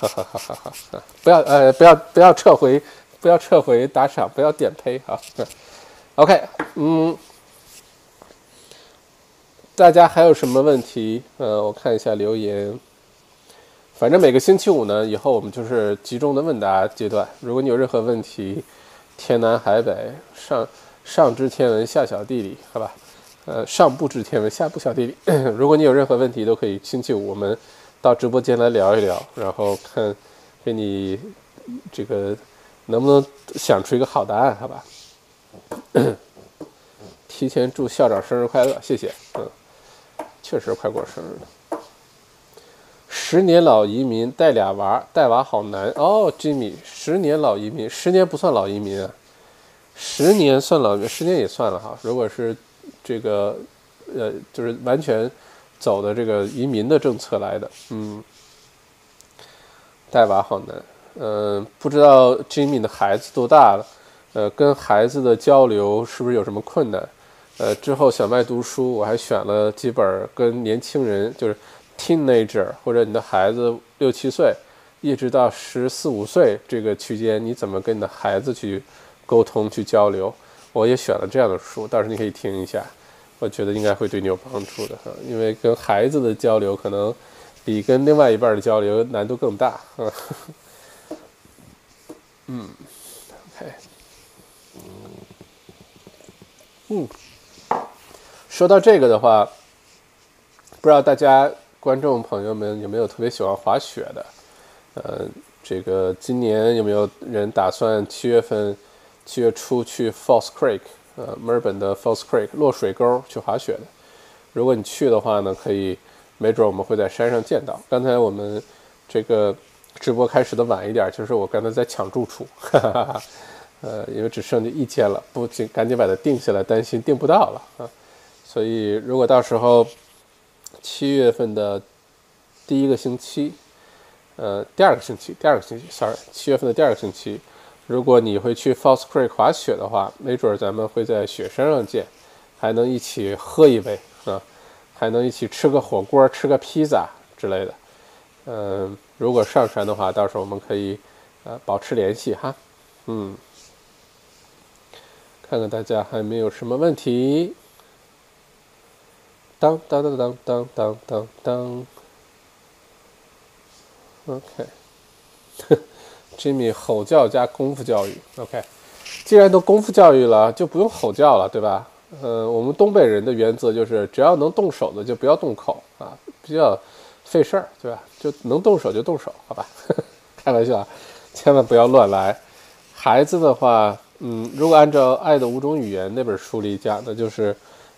哈哈哈哈哈哈！不要呃不要不要撤回。不要撤回打赏，不要点呸哈。OK，嗯，大家还有什么问题？呃，我看一下留言。反正每个星期五呢，以后我们就是集中的问答阶段。如果你有任何问题，天南海北，上上知天文，下晓地理，好吧？呃，上不知天文，下不晓地理。如果你有任何问题，都可以星期五我们到直播间来聊一聊，然后看给你这个。能不能想出一个好答案？好吧，提前祝校长生日快乐，谢谢。嗯，确实快过生日了。十年老移民带俩娃，带娃好难哦。Jimmy，十年老移民，十年不算老移民啊，十年算老，十年也算了哈。如果是这个，呃，就是完全走的这个移民的政策来的，嗯，带娃好难。嗯，不知道 Jimmy 的孩子多大了，呃，跟孩子的交流是不是有什么困难？呃，之后小麦读书，我还选了几本跟年轻人，就是 teenager 或者你的孩子六七岁，一直到十四五岁这个区间，你怎么跟你的孩子去沟通、去交流？我也选了这样的书，到时候你可以听一下，我觉得应该会对你有帮助的哈，因为跟孩子的交流可能比跟另外一半的交流难度更大。嗯嗯，说到这个的话，不知道大家观众朋友们有没有特别喜欢滑雪的？呃，这个今年有没有人打算七月份、七月初去 Falls Creek，呃，墨尔本的 Falls Creek 落水沟去滑雪的？如果你去的话呢，可以，没准我们会在山上见到。刚才我们这个。直播开始的晚一点，就是我刚才在抢住处，哈哈哈哈呃，因为只剩下一间了，不仅赶紧把它定下来，担心订不到了啊。所以如果到时候七月份的第一个星期，呃，第二个星期，第二个星期，sorry，七月份的第二个星期，如果你会去 Falls Creek 滑雪的话，没准咱们会在雪山上见，还能一起喝一杯啊，还能一起吃个火锅，吃个披萨之类的，嗯。如果上山的话，到时候我们可以，呃，保持联系哈，嗯，看看大家还没有什么问题。当当当当当当当当，OK，Jimmy 吼叫加功夫教育，OK，既然都功夫教育了，就不用吼叫了，对吧？呃，我们东北人的原则就是，只要能动手的就不要动口啊，比较。费事儿，对吧？就能动手就动手，好吧？开玩笑，千万不要乱来。孩子的话，嗯，如果按照《爱的五种语言》那本书里讲的，就是，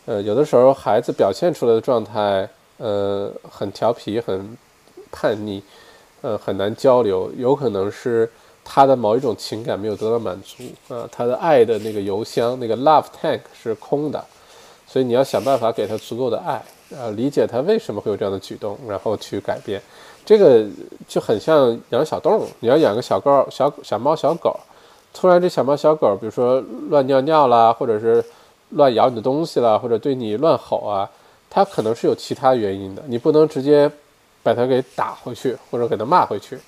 呃，有的时候孩子表现出来的状态，呃，很调皮、很叛逆，呃，很难交流，有可能是他的某一种情感没有得到满足啊，他的爱的那个邮箱，那个 love tank 是空的，所以你要想办法给他足够的爱。呃，理解他为什么会有这样的举动，然后去改变，这个就很像养小动物。你要养个小狗、小小猫、小狗，突然这小猫、小狗，比如说乱尿尿啦，或者是乱咬你的东西啦，或者对你乱吼啊，它可能是有其他原因的。你不能直接把它给打回去，或者给它骂回去，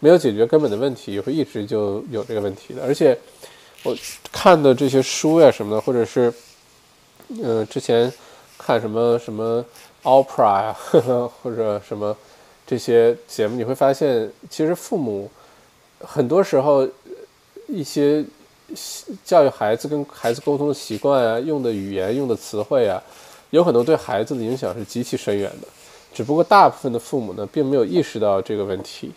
没有解决根本的问题，会一直就有这个问题的。而且我看的这些书呀什么的，或者是嗯之前看什么什么 opera 呀，或者什么这些节目，你会发现，其实父母很多时候一些教育孩子跟孩子沟通的习惯啊，用的语言、用的词汇啊，有很多对孩子的影响是极其深远的。只不过大部分的父母呢，并没有意识到这个问题，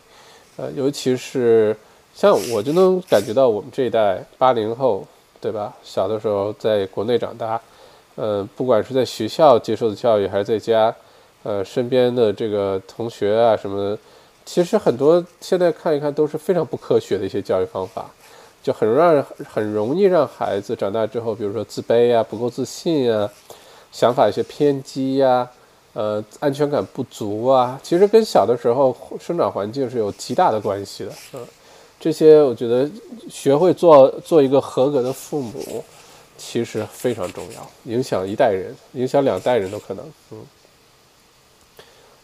呃，尤其是像我就能感觉到我们这一代八零后，对吧？小的时候在国内长大，呃，不管是在学校接受的教育，还是在家，呃，身边的这个同学啊什么的，其实很多现在看一看都是非常不科学的一些教育方法，就很让人很容易让孩子长大之后，比如说自卑啊、不够自信啊、想法一些偏激呀。呃，安全感不足啊，其实跟小的时候生长环境是有极大的关系的。嗯，这些我觉得学会做做一个合格的父母，其实非常重要，影响一代人，影响两代人都可能。嗯，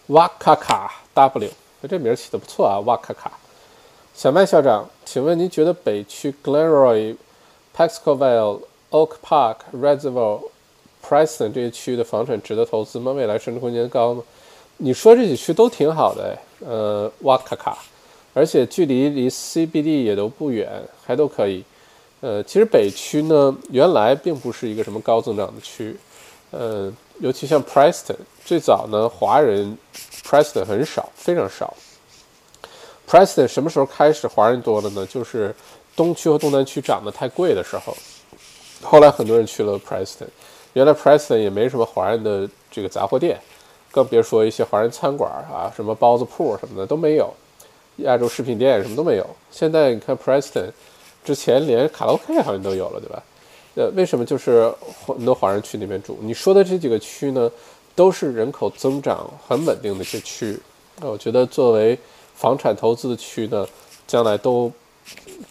哇咔咔 W，这名起的不错啊，哇咔咔。小麦校长，请问您觉得北区 Glenroy、Paxcovale、Oak Park、Reservoir？Preston 这些区域的房产值得投资吗？未来升值空间高吗？你说这几区都挺好的，呃，哇咔咔，而且距离离 CBD 也都不远，还都可以。呃，其实北区呢，原来并不是一个什么高增长的区，呃，尤其像 Preston，最早呢，华人 Preston 很少，非常少。Preston 什么时候开始华人多了呢？就是东区和东南区涨得太贵的时候，后来很多人去了 Preston。原来 Preston 也没什么华人的这个杂货店，更别说一些华人餐馆啊，什么包子铺什么的都没有，亚洲食品店什么都没有。现在你看 Preston，之前连卡拉 OK 好像都有了，对吧？呃，为什么就是很多华人去那边住？你说的这几个区呢，都是人口增长很稳定的一些区。那我觉得作为房产投资的区呢，将来都。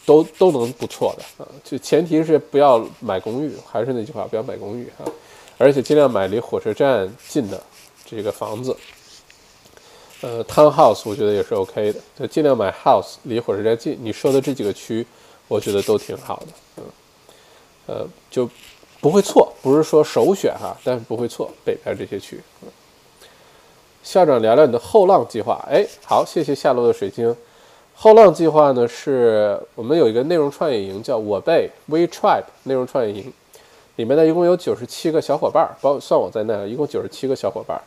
都都能不错的啊，就前提是不要买公寓，还是那句话，不要买公寓啊，而且尽量买离火车站近的这个房子。呃，townhouse 我觉得也是 OK 的，就尽量买 house 离火车站近。你说的这几个区，我觉得都挺好的，嗯，呃，就不会错，不是说首选哈，但是不会错，北边这些区。校长聊聊你的后浪计划，哎，好，谢谢下落的水晶。后浪计划呢，是我们有一个内容创业营，叫我辈 We Tribe 内容创业营，里面呢一共有九十七个小伙伴，包算我在内，一共九十七个小伙伴。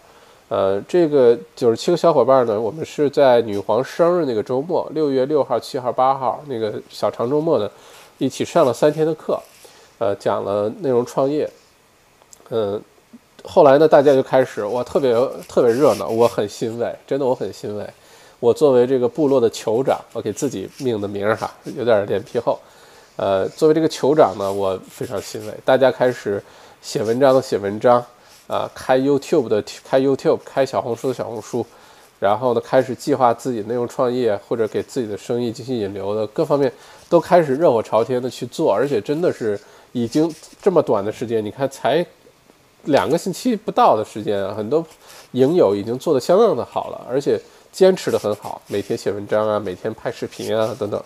呃，这个九十七个小伙伴呢，我们是在女皇生日那个周末，六月六号、七号、八号那个小长周末呢，一起上了三天的课，呃，讲了内容创业。嗯，后来呢，大家就开始，哇，特别特别热闹，我很欣慰，真的我很欣慰。我作为这个部落的酋长，我给自己命的名儿哈，有点脸皮厚。呃，作为这个酋长呢，我非常欣慰。大家开始写文章的写文章，啊，开 YouTube 的开 YouTube，开小红书的小红书，然后呢，开始计划自己内容创业或者给自己的生意进行引流的各方面都开始热火朝天的去做，而且真的是已经这么短的时间，你看才两个星期不到的时间啊，很多影友已经做得相当的好了，而且。坚持的很好，每天写文章啊，每天拍视频啊，等等。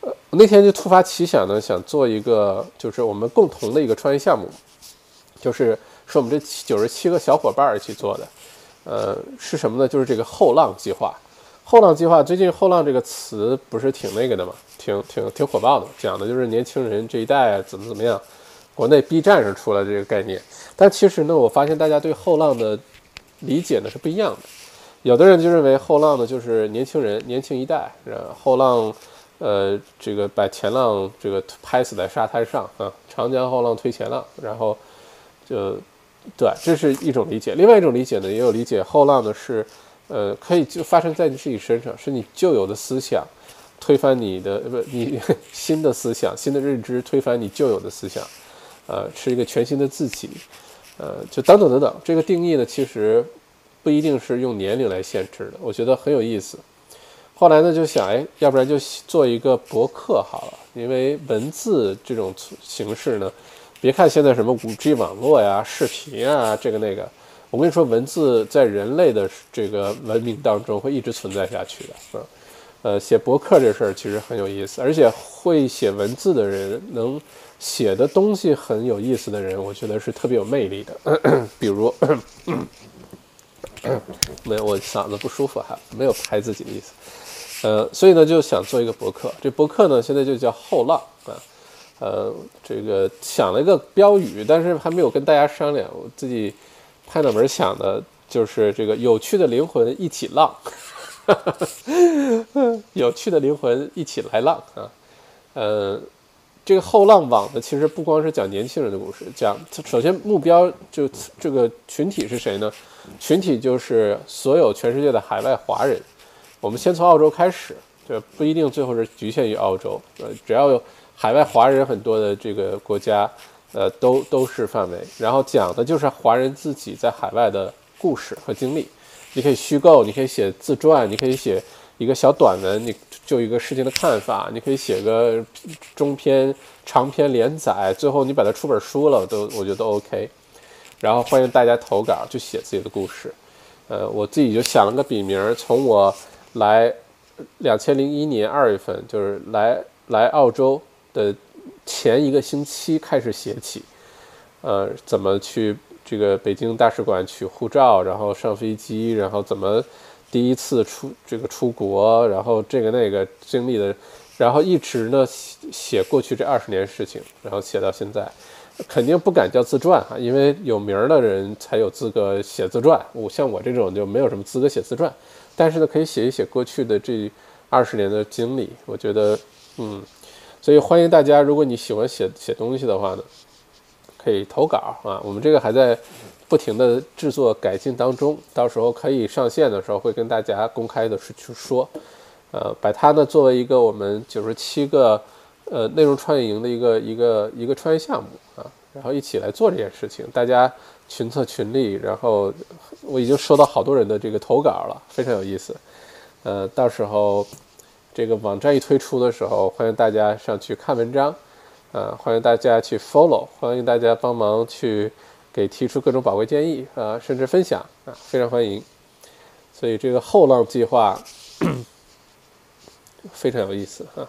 呃，我那天就突发奇想呢，想做一个，就是我们共同的一个创业项目，就是是我们这九十七个小伙伴一起做的。呃，是什么呢？就是这个后浪计划。后浪计划最近“后浪”这个词不是挺那个的吗？挺挺挺火爆的，讲的就是年轻人这一代怎么怎么样。国内 B 站上出了这个概念，但其实呢，我发现大家对后浪的理解呢是不一样的。有的人就认为后浪呢就是年轻人，年轻一代然，后浪，呃，这个把前浪这个拍死在沙滩上啊，长江后浪推前浪，然后就，对，这是一种理解。另外一种理解呢，也有理解后浪呢是，呃，可以就发生在你自己身上，是你旧有的思想推翻你的不，你 新的思想、新的认知推翻你旧有的思想，呃，是一个全新的自己，呃，就等等等等。这个定义呢，其实。不一定是用年龄来限制的，我觉得很有意思。后来呢，就想，哎，要不然就做一个博客好了，因为文字这种形式呢，别看现在什么五 G 网络呀、视频啊，这个那个，我跟你说，文字在人类的这个文明当中会一直存在下去的，嗯，呃，写博客这事儿其实很有意思，而且会写文字的人，能写的东西很有意思的人，我觉得是特别有魅力的。比如，没有，我嗓子不舒服哈，没有拍自己的意思。呃，所以呢，就想做一个博客。这博客呢，现在就叫后浪啊。呃，这个想了一个标语，但是还没有跟大家商量。我自己拍脑门想的，就是这个有趣的灵魂一起浪，有趣的灵魂一起来浪啊。呃，这个后浪网呢，其实不光是讲年轻人的故事，讲首先目标就这个群体是谁呢？群体就是所有全世界的海外华人。我们先从澳洲开始，这不一定最后是局限于澳洲，呃，只要有海外华人很多的这个国家，呃，都都是范围。然后讲的就是华人自己在海外的故事和经历。你可以虚构，你可以写自传，你可以写一个小短文，你就一个事情的看法，你可以写个中篇、长篇连载，最后你把它出本书了，都我觉得 OK。然后欢迎大家投稿，就写自己的故事。呃，我自己就想了个笔名，从我。来，两千零一年二月份，就是来来澳洲的前一个星期开始写起，呃，怎么去这个北京大使馆取护照，然后上飞机，然后怎么第一次出这个出国，然后这个那个经历的，然后一直呢写写过去这二十年事情，然后写到现在，肯定不敢叫自传哈，因为有名的人才有资格写自传，我像我这种就没有什么资格写自传。但是呢，可以写一写过去的这二十年的经历，我觉得，嗯，所以欢迎大家，如果你喜欢写写东西的话呢，可以投稿啊。我们这个还在不停的制作改进当中，到时候可以上线的时候会跟大家公开的去去说，呃，把它呢作为一个我们九十七个呃内容创业营的一个一个一个创业项目啊，然后一起来做这件事情，大家。群策群力，然后我已经收到好多人的这个投稿了，非常有意思。呃，到时候这个网站一推出的时候，欢迎大家上去看文章，呃，欢迎大家去 follow，欢迎大家帮忙去给提出各种宝贵建议啊，甚至分享啊，非常欢迎。所以这个后浪计划非常有意思啊，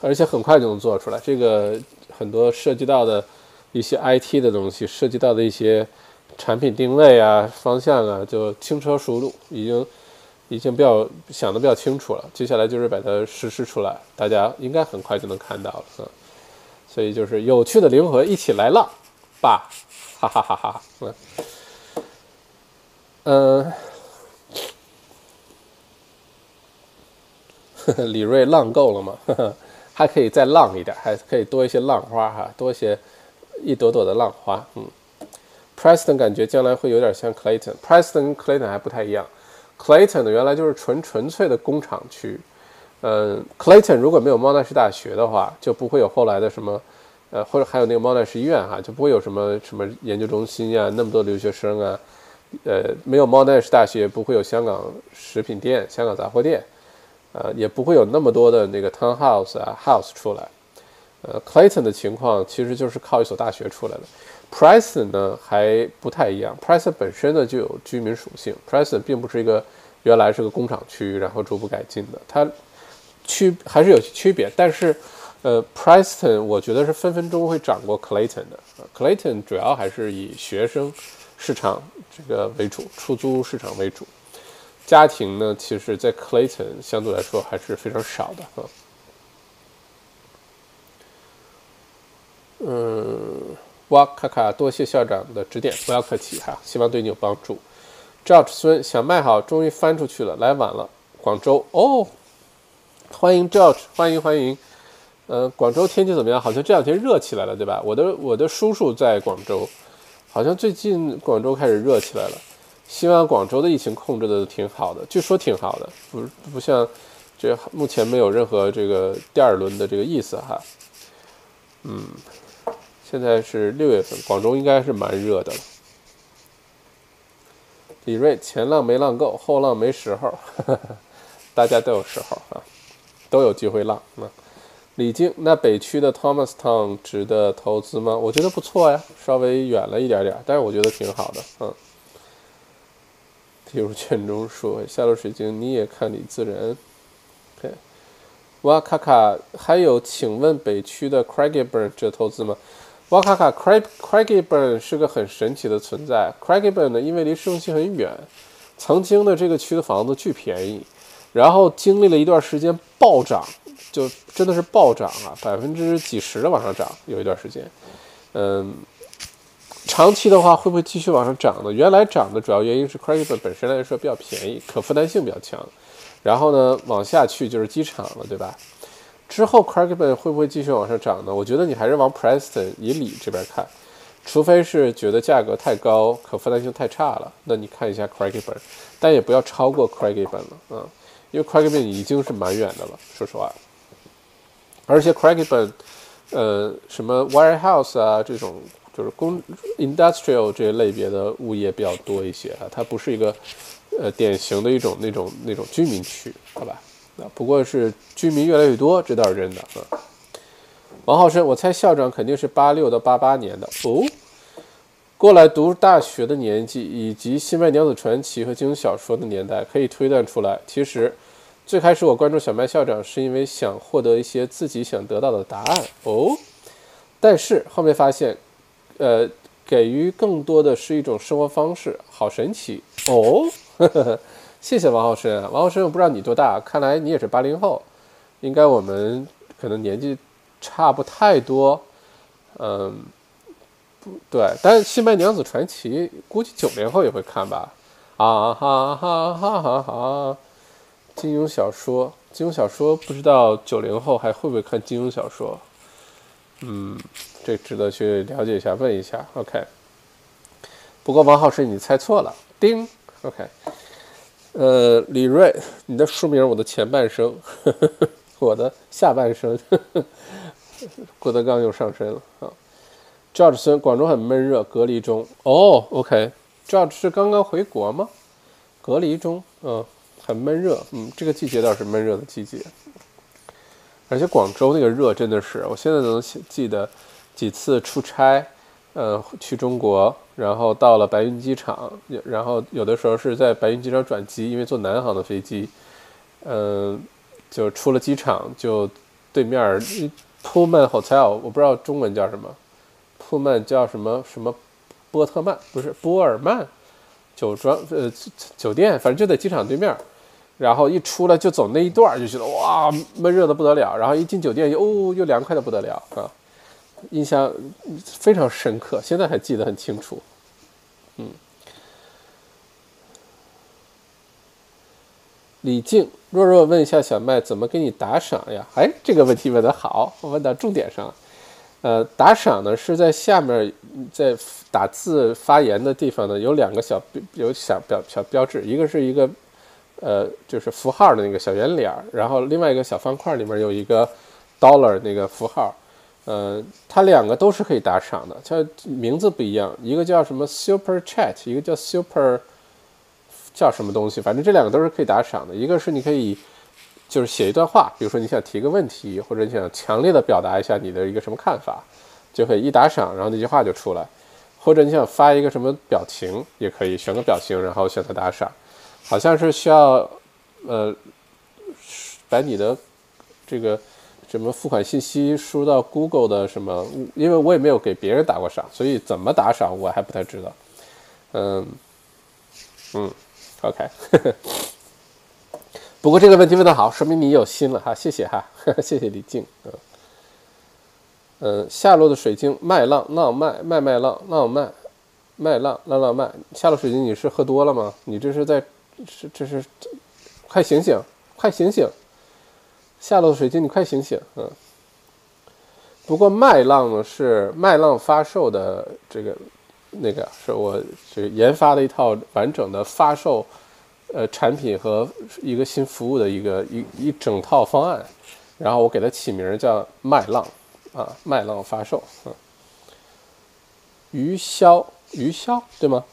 而且很快就能做出来。这个很多涉及到的。一些 IT 的东西涉及到的一些产品定位啊、方向啊，就轻车熟路，已经已经比较想的比较清楚了。接下来就是把它实施出来，大家应该很快就能看到了啊。所以就是有趣的灵魂一起来浪吧，哈哈哈哈！嗯，李锐浪够了吗？还可以再浪一点，还可以多一些浪花哈，多一些。一朵朵的浪花，嗯，Preston 感觉将来会有点像 Clayton，Preston 跟 Clayton 还不太一样，Clayton 呢原来就是纯纯粹的工厂区，嗯，Clayton 如果没有猫奈士大学的话，就不会有后来的什么，呃，或者还有那个猫奈士医院哈，就不会有什么什么研究中心呀，那么多留学生啊，呃，没有猫奈士大学，不会有香港食品店、香港杂货店，呃，也不会有那么多的那个 townhouse 啊 house 出来。呃，Clayton 的情况其实就是靠一所大学出来的，Preston 呢还不太一样，Preston 本身呢就有居民属性，Preston 并不是一个原来是个工厂区，然后逐步改进的，它区还是有区别，但是呃，Preston 我觉得是分分钟会涨过 Clayton 的，Clayton 主要还是以学生市场这个为主，出租市场为主，家庭呢其实在 Clayton 相对来说还是非常少的啊。嗯，哇卡卡，多谢校长的指点，不要客气哈，希望对你有帮助。George 孙想卖好，终于翻出去了，来晚了。广州哦，欢迎 George，欢迎欢迎。呃，广州天气怎么样？好像这两天热起来了，对吧？我的我的叔叔在广州，好像最近广州开始热起来了。希望广州的疫情控制的挺好的，据说挺好的，不不像这目前没有任何这个第二轮的这个意思哈。嗯。现在是六月份，广州应该是蛮热的了。李锐，前浪没浪够，后浪没时候，大家都有时候啊，都有机会浪。那李静，那北区的 Thomas Town 值得投资吗？我觉得不错呀，稍微远了一点点，但是我觉得挺好的。嗯，跌入圈中说下落水晶，你也看李自然。OK，哇卡卡，还有，请问北区的 Craigieburn 值得投资吗？哇卡卡，Craig Craigieburn 是个很神奇的存在。Craigieburn 呢，因为离市中心很远，曾经的这个区的房子巨便宜，然后经历了一段时间暴涨，就真的是暴涨啊，百分之几十的往上涨，有一段时间，嗯。长期的话会不会继续往上涨呢？原来涨的主要原因是 Craigieburn 本身来说比较便宜，可负担性比较强。然后呢，往下去就是机场了，对吧？之后 Craigieburn 会不会继续往上涨呢？我觉得你还是往 Preston 以里这边看，除非是觉得价格太高，可负担性太差了，那你看一下 Craigieburn，但也不要超过 Craigieburn 了，嗯，因为 Craigieburn 已经是蛮远的了，说实话。而且 Craigieburn，呃，什么 Warehouse 啊这种。就是工 industrial 这类别的物业比较多一些啊，它不是一个呃典型的一种那种那种居民区，好吧？啊，不过是居民越来越多，这倒是真的啊。王浩生，我猜校长肯定是八六到八八年的哦。过来读大学的年纪，以及《新白娘子传奇》和金庸小说的年代，可以推断出来。其实最开始我关注小麦校长，是因为想获得一些自己想得到的答案哦。但是后面发现。呃，给予更多的是一种生活方式，好神奇哦呵呵！谢谢王浩生，王浩生，我不知道你多大，看来你也是八零后，应该我们可能年纪差不太多，嗯，不对，但是《新白娘子传奇》估计九零后也会看吧？啊哈哈哈哈哈！金庸小说，金庸小说，不知道九零后还会不会看金庸小说？嗯。这值得去了解一下，问一下。OK，不过王浩是你猜错了，丁。OK，呃，李瑞，你的书名《我的前半生》，呵呵我的下半生。呵 呵郭德纲又上身了啊！George 孙，广州很闷热，隔离中。哦，OK，George 是刚刚回国吗？隔离中，嗯，很闷热，嗯，这个季节倒是闷热的季节，而且广州那个热真的是，我现在能记得。几次出差，呃，去中国，然后到了白云机场，然后有的时候是在白云机场转机，因为坐南航的飞机，嗯，就出了机场就对面，Pullman hotel，我不知道中文叫什么，，Pullman 叫什么什么波特曼不是波尔曼酒庄呃酒店，反正就在机场对面，然后一出来就走那一段就觉得哇闷热的不得了，然后一进酒店又哦又凉快的不得了啊。印象非常深刻，现在还记得很清楚。嗯，李静，若若问一下小麦怎么给你打赏呀？哎，这个问题问得好，我问到重点上。呃，打赏呢是在下面在打字发言的地方呢，有两个小有小标小标志，一个是一个呃就是符号的那个小圆脸儿，然后另外一个小方块里面有一个 dollar 那个符号。呃，它两个都是可以打赏的，叫名字不一样，一个叫什么 Super Chat，一个叫 Super，叫什么东西，反正这两个都是可以打赏的。一个是你可以就是写一段话，比如说你想提个问题，或者你想强烈的表达一下你的一个什么看法，就可以一打赏，然后那句话就出来。或者你想发一个什么表情，也可以选个表情，然后选择打赏。好像是需要呃把你的这个。什么付款信息输到 Google 的什么？因为我也没有给别人打过赏，所以怎么打赏我还不太知道。嗯嗯，OK 呵呵。不过这个问题问得好，说明你有心了哈，谢谢哈，谢谢李静。嗯嗯，下落的水晶麦浪浪麦麦麦浪浪麦麦浪浪浪麦，下落水晶你是喝多了吗？你这是在是这是这快醒醒，快醒醒！下落的水晶，你快醒醒！嗯，不过麦浪呢是麦浪发售的这个那个是我这研发的一套完整的发售呃产品和一个新服务的一个一一整套方案，然后我给它起名叫麦浪啊，麦浪发售。嗯，鱼枭鱼枭对吗？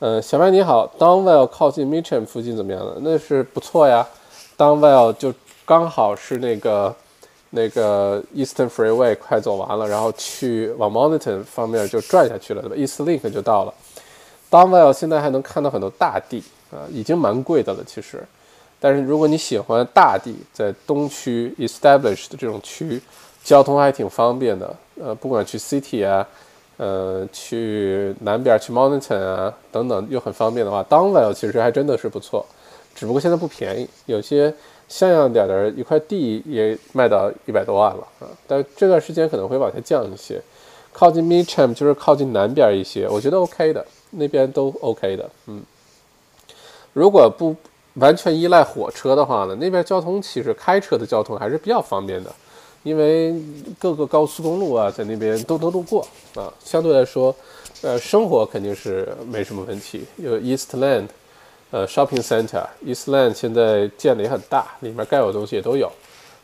嗯，小麦你好，Donwell 靠近 Mitcham 附近怎么样呢？那是不错呀，Donwell 就。刚好是那个那个 Eastern Freeway 快走完了，然后去往 Mountain 方面就转下去了，对吧？East Link 就到了。d o n w e l l 现在还能看到很多大地啊，已经蛮贵的了，其实。但是如果你喜欢大地，在东区 established 这种区，交通还挺方便的。呃，不管去 city 啊，呃，去南边去 mountain 啊等等，又很方便的话 d o w n v a l e 其实还真的是不错。只不过现在不便宜，有些像样点的一块地也卖到一百多万了啊。但这段时间可能会往下降一些。靠近 Mitcham 就是靠近南边一些，我觉得 OK 的，那边都 OK 的。嗯，如果不完全依赖火车的话呢，那边交通其实开车的交通还是比较方便的，因为各个高速公路啊在那边都能路过啊，相对来说，呃，生活肯定是没什么问题。有 Eastland，呃，Shopping Center，Eastland 现在建的也很大，里面该有的东西也都有，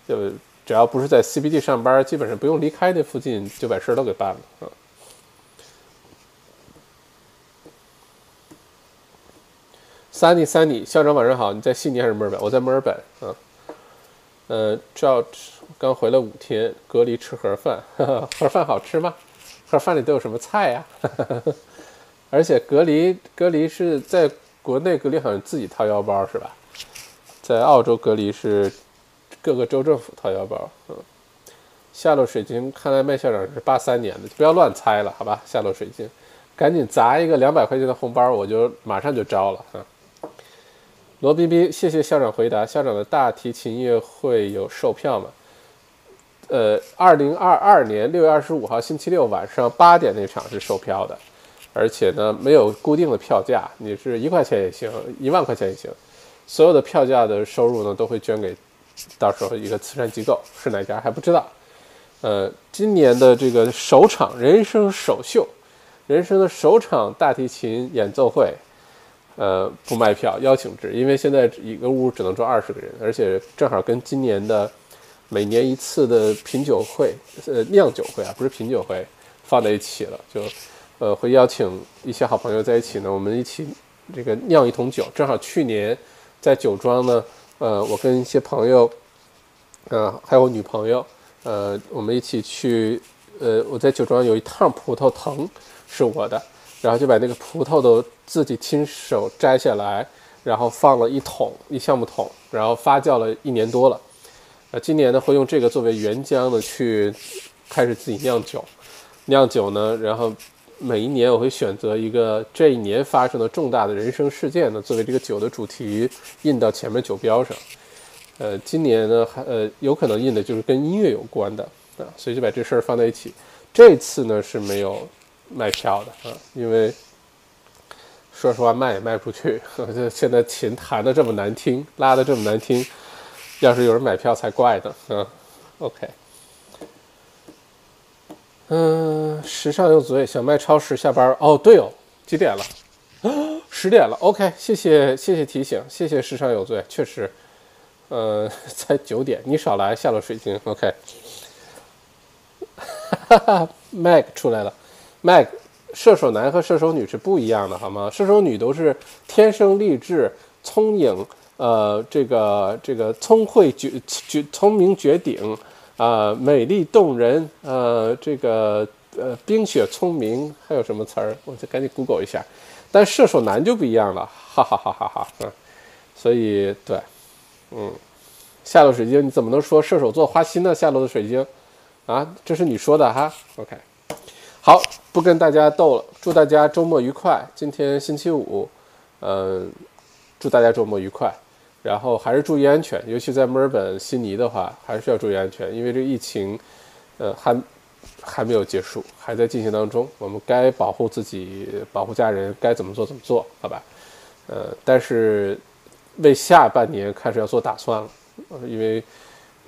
就。只要不是在 CBD 上班，基本上不用离开那附近，就把事儿都给办了啊。Sunny，Sunny，校长晚上好，你在悉尼还是墨尔本？我在墨尔本啊。呃，George 刚回来五天，隔离吃盒饭，盒饭好吃吗？盒饭里都有什么菜呀？而且隔离隔离是在国内隔离，好像自己掏腰包是吧？在澳洲隔离是。各个州政府掏腰包，嗯，下落水晶看来麦校长是八三年的，不要乱猜了，好吧？下落水晶，赶紧砸一个两百块钱的红包，我就马上就招了哈。罗彬彬，谢谢校长回答。校长的大提琴音乐会有售票吗？呃，二零二二年六月二十五号星期六晚上八点那场是售票的，而且呢没有固定的票价，你是一块钱也行，一万块钱也行，所有的票价的收入呢都会捐给。到时候一个慈善机构是哪家还不知道。呃，今年的这个首场人生首秀，人生的首场大提琴演奏会，呃，不卖票，邀请制，因为现在一个屋只能坐二十个人，而且正好跟今年的每年一次的品酒会，呃，酿酒会啊，不是品酒会，放在一起了，就呃会邀请一些好朋友在一起呢，我们一起这个酿一桶酒，正好去年在酒庄呢。呃，我跟一些朋友，呃，还有我女朋友，呃，我们一起去，呃，我在酒庄有一趟葡萄藤是我的，然后就把那个葡萄都自己亲手摘下来，然后放了一桶一橡木桶，然后发酵了一年多了，呃，今年呢会用这个作为原浆呢去开始自己酿酒，酿酒呢，然后。每一年我会选择一个这一年发生的重大的人生事件呢，作为这个酒的主题印到前面酒标上。呃，今年呢还呃有可能印的就是跟音乐有关的啊，所以就把这事儿放在一起。这次呢是没有卖票的啊，因为说实话卖也卖不出去。这 现在琴弹的这么难听，拉的这么难听，要是有人买票才怪呢。嗯，OK。嗯，时尚有嘴，小麦超市下班哦。对哦，几点了？十点了。OK，谢谢谢谢提醒，谢谢时尚有罪，确实，呃，才九点，你少来，下了水晶。OK，哈哈，Mag 出来了，Mag，射手男和射手女是不一样的，好吗？射手女都是天生丽质、聪颖，呃，这个这个聪慧绝绝聪明绝顶。啊，美丽动人，呃，这个呃，冰雪聪明，还有什么词儿？我再赶紧 Google 一下。但射手男就不一样了，哈哈哈哈哈。嗯，所以对，嗯，下落水晶，你怎么能说射手座花心呢？下落的水晶，啊，这是你说的哈。OK，好，不跟大家逗了，祝大家周末愉快。今天星期五，嗯，祝大家周末愉快。然后还是注意安全，尤其在墨尔本、悉尼的话，还是要注意安全，因为这疫情，呃，还还没有结束，还在进行当中。我们该保护自己、保护家人，该怎么做怎么做，好吧？呃，但是为下半年开始要做打算了，因为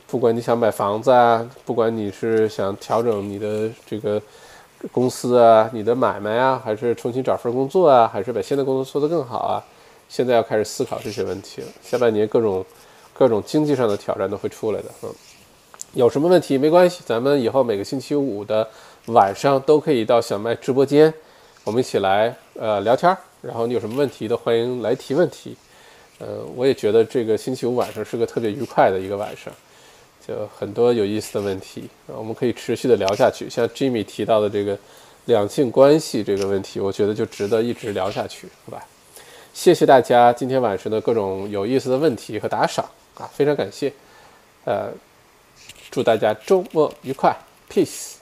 不管你想买房子啊，不管你是想调整你的这个公司啊、你的买卖啊，还是重新找份工作啊，还是把现在工作做得更好啊？现在要开始思考这些问题了。下半年各种各种经济上的挑战都会出来的。嗯，有什么问题没关系，咱们以后每个星期五的晚上都可以到小麦直播间，我们一起来呃聊天。然后你有什么问题都欢迎来提问题。呃，我也觉得这个星期五晚上是个特别愉快的一个晚上，就很多有意思的问题，我们可以持续的聊下去。像 Jimmy 提到的这个两性关系这个问题，我觉得就值得一直聊下去，好吧？谢谢大家今天晚上的各种有意思的问题和打赏啊，非常感谢。呃，祝大家周末愉快，peace。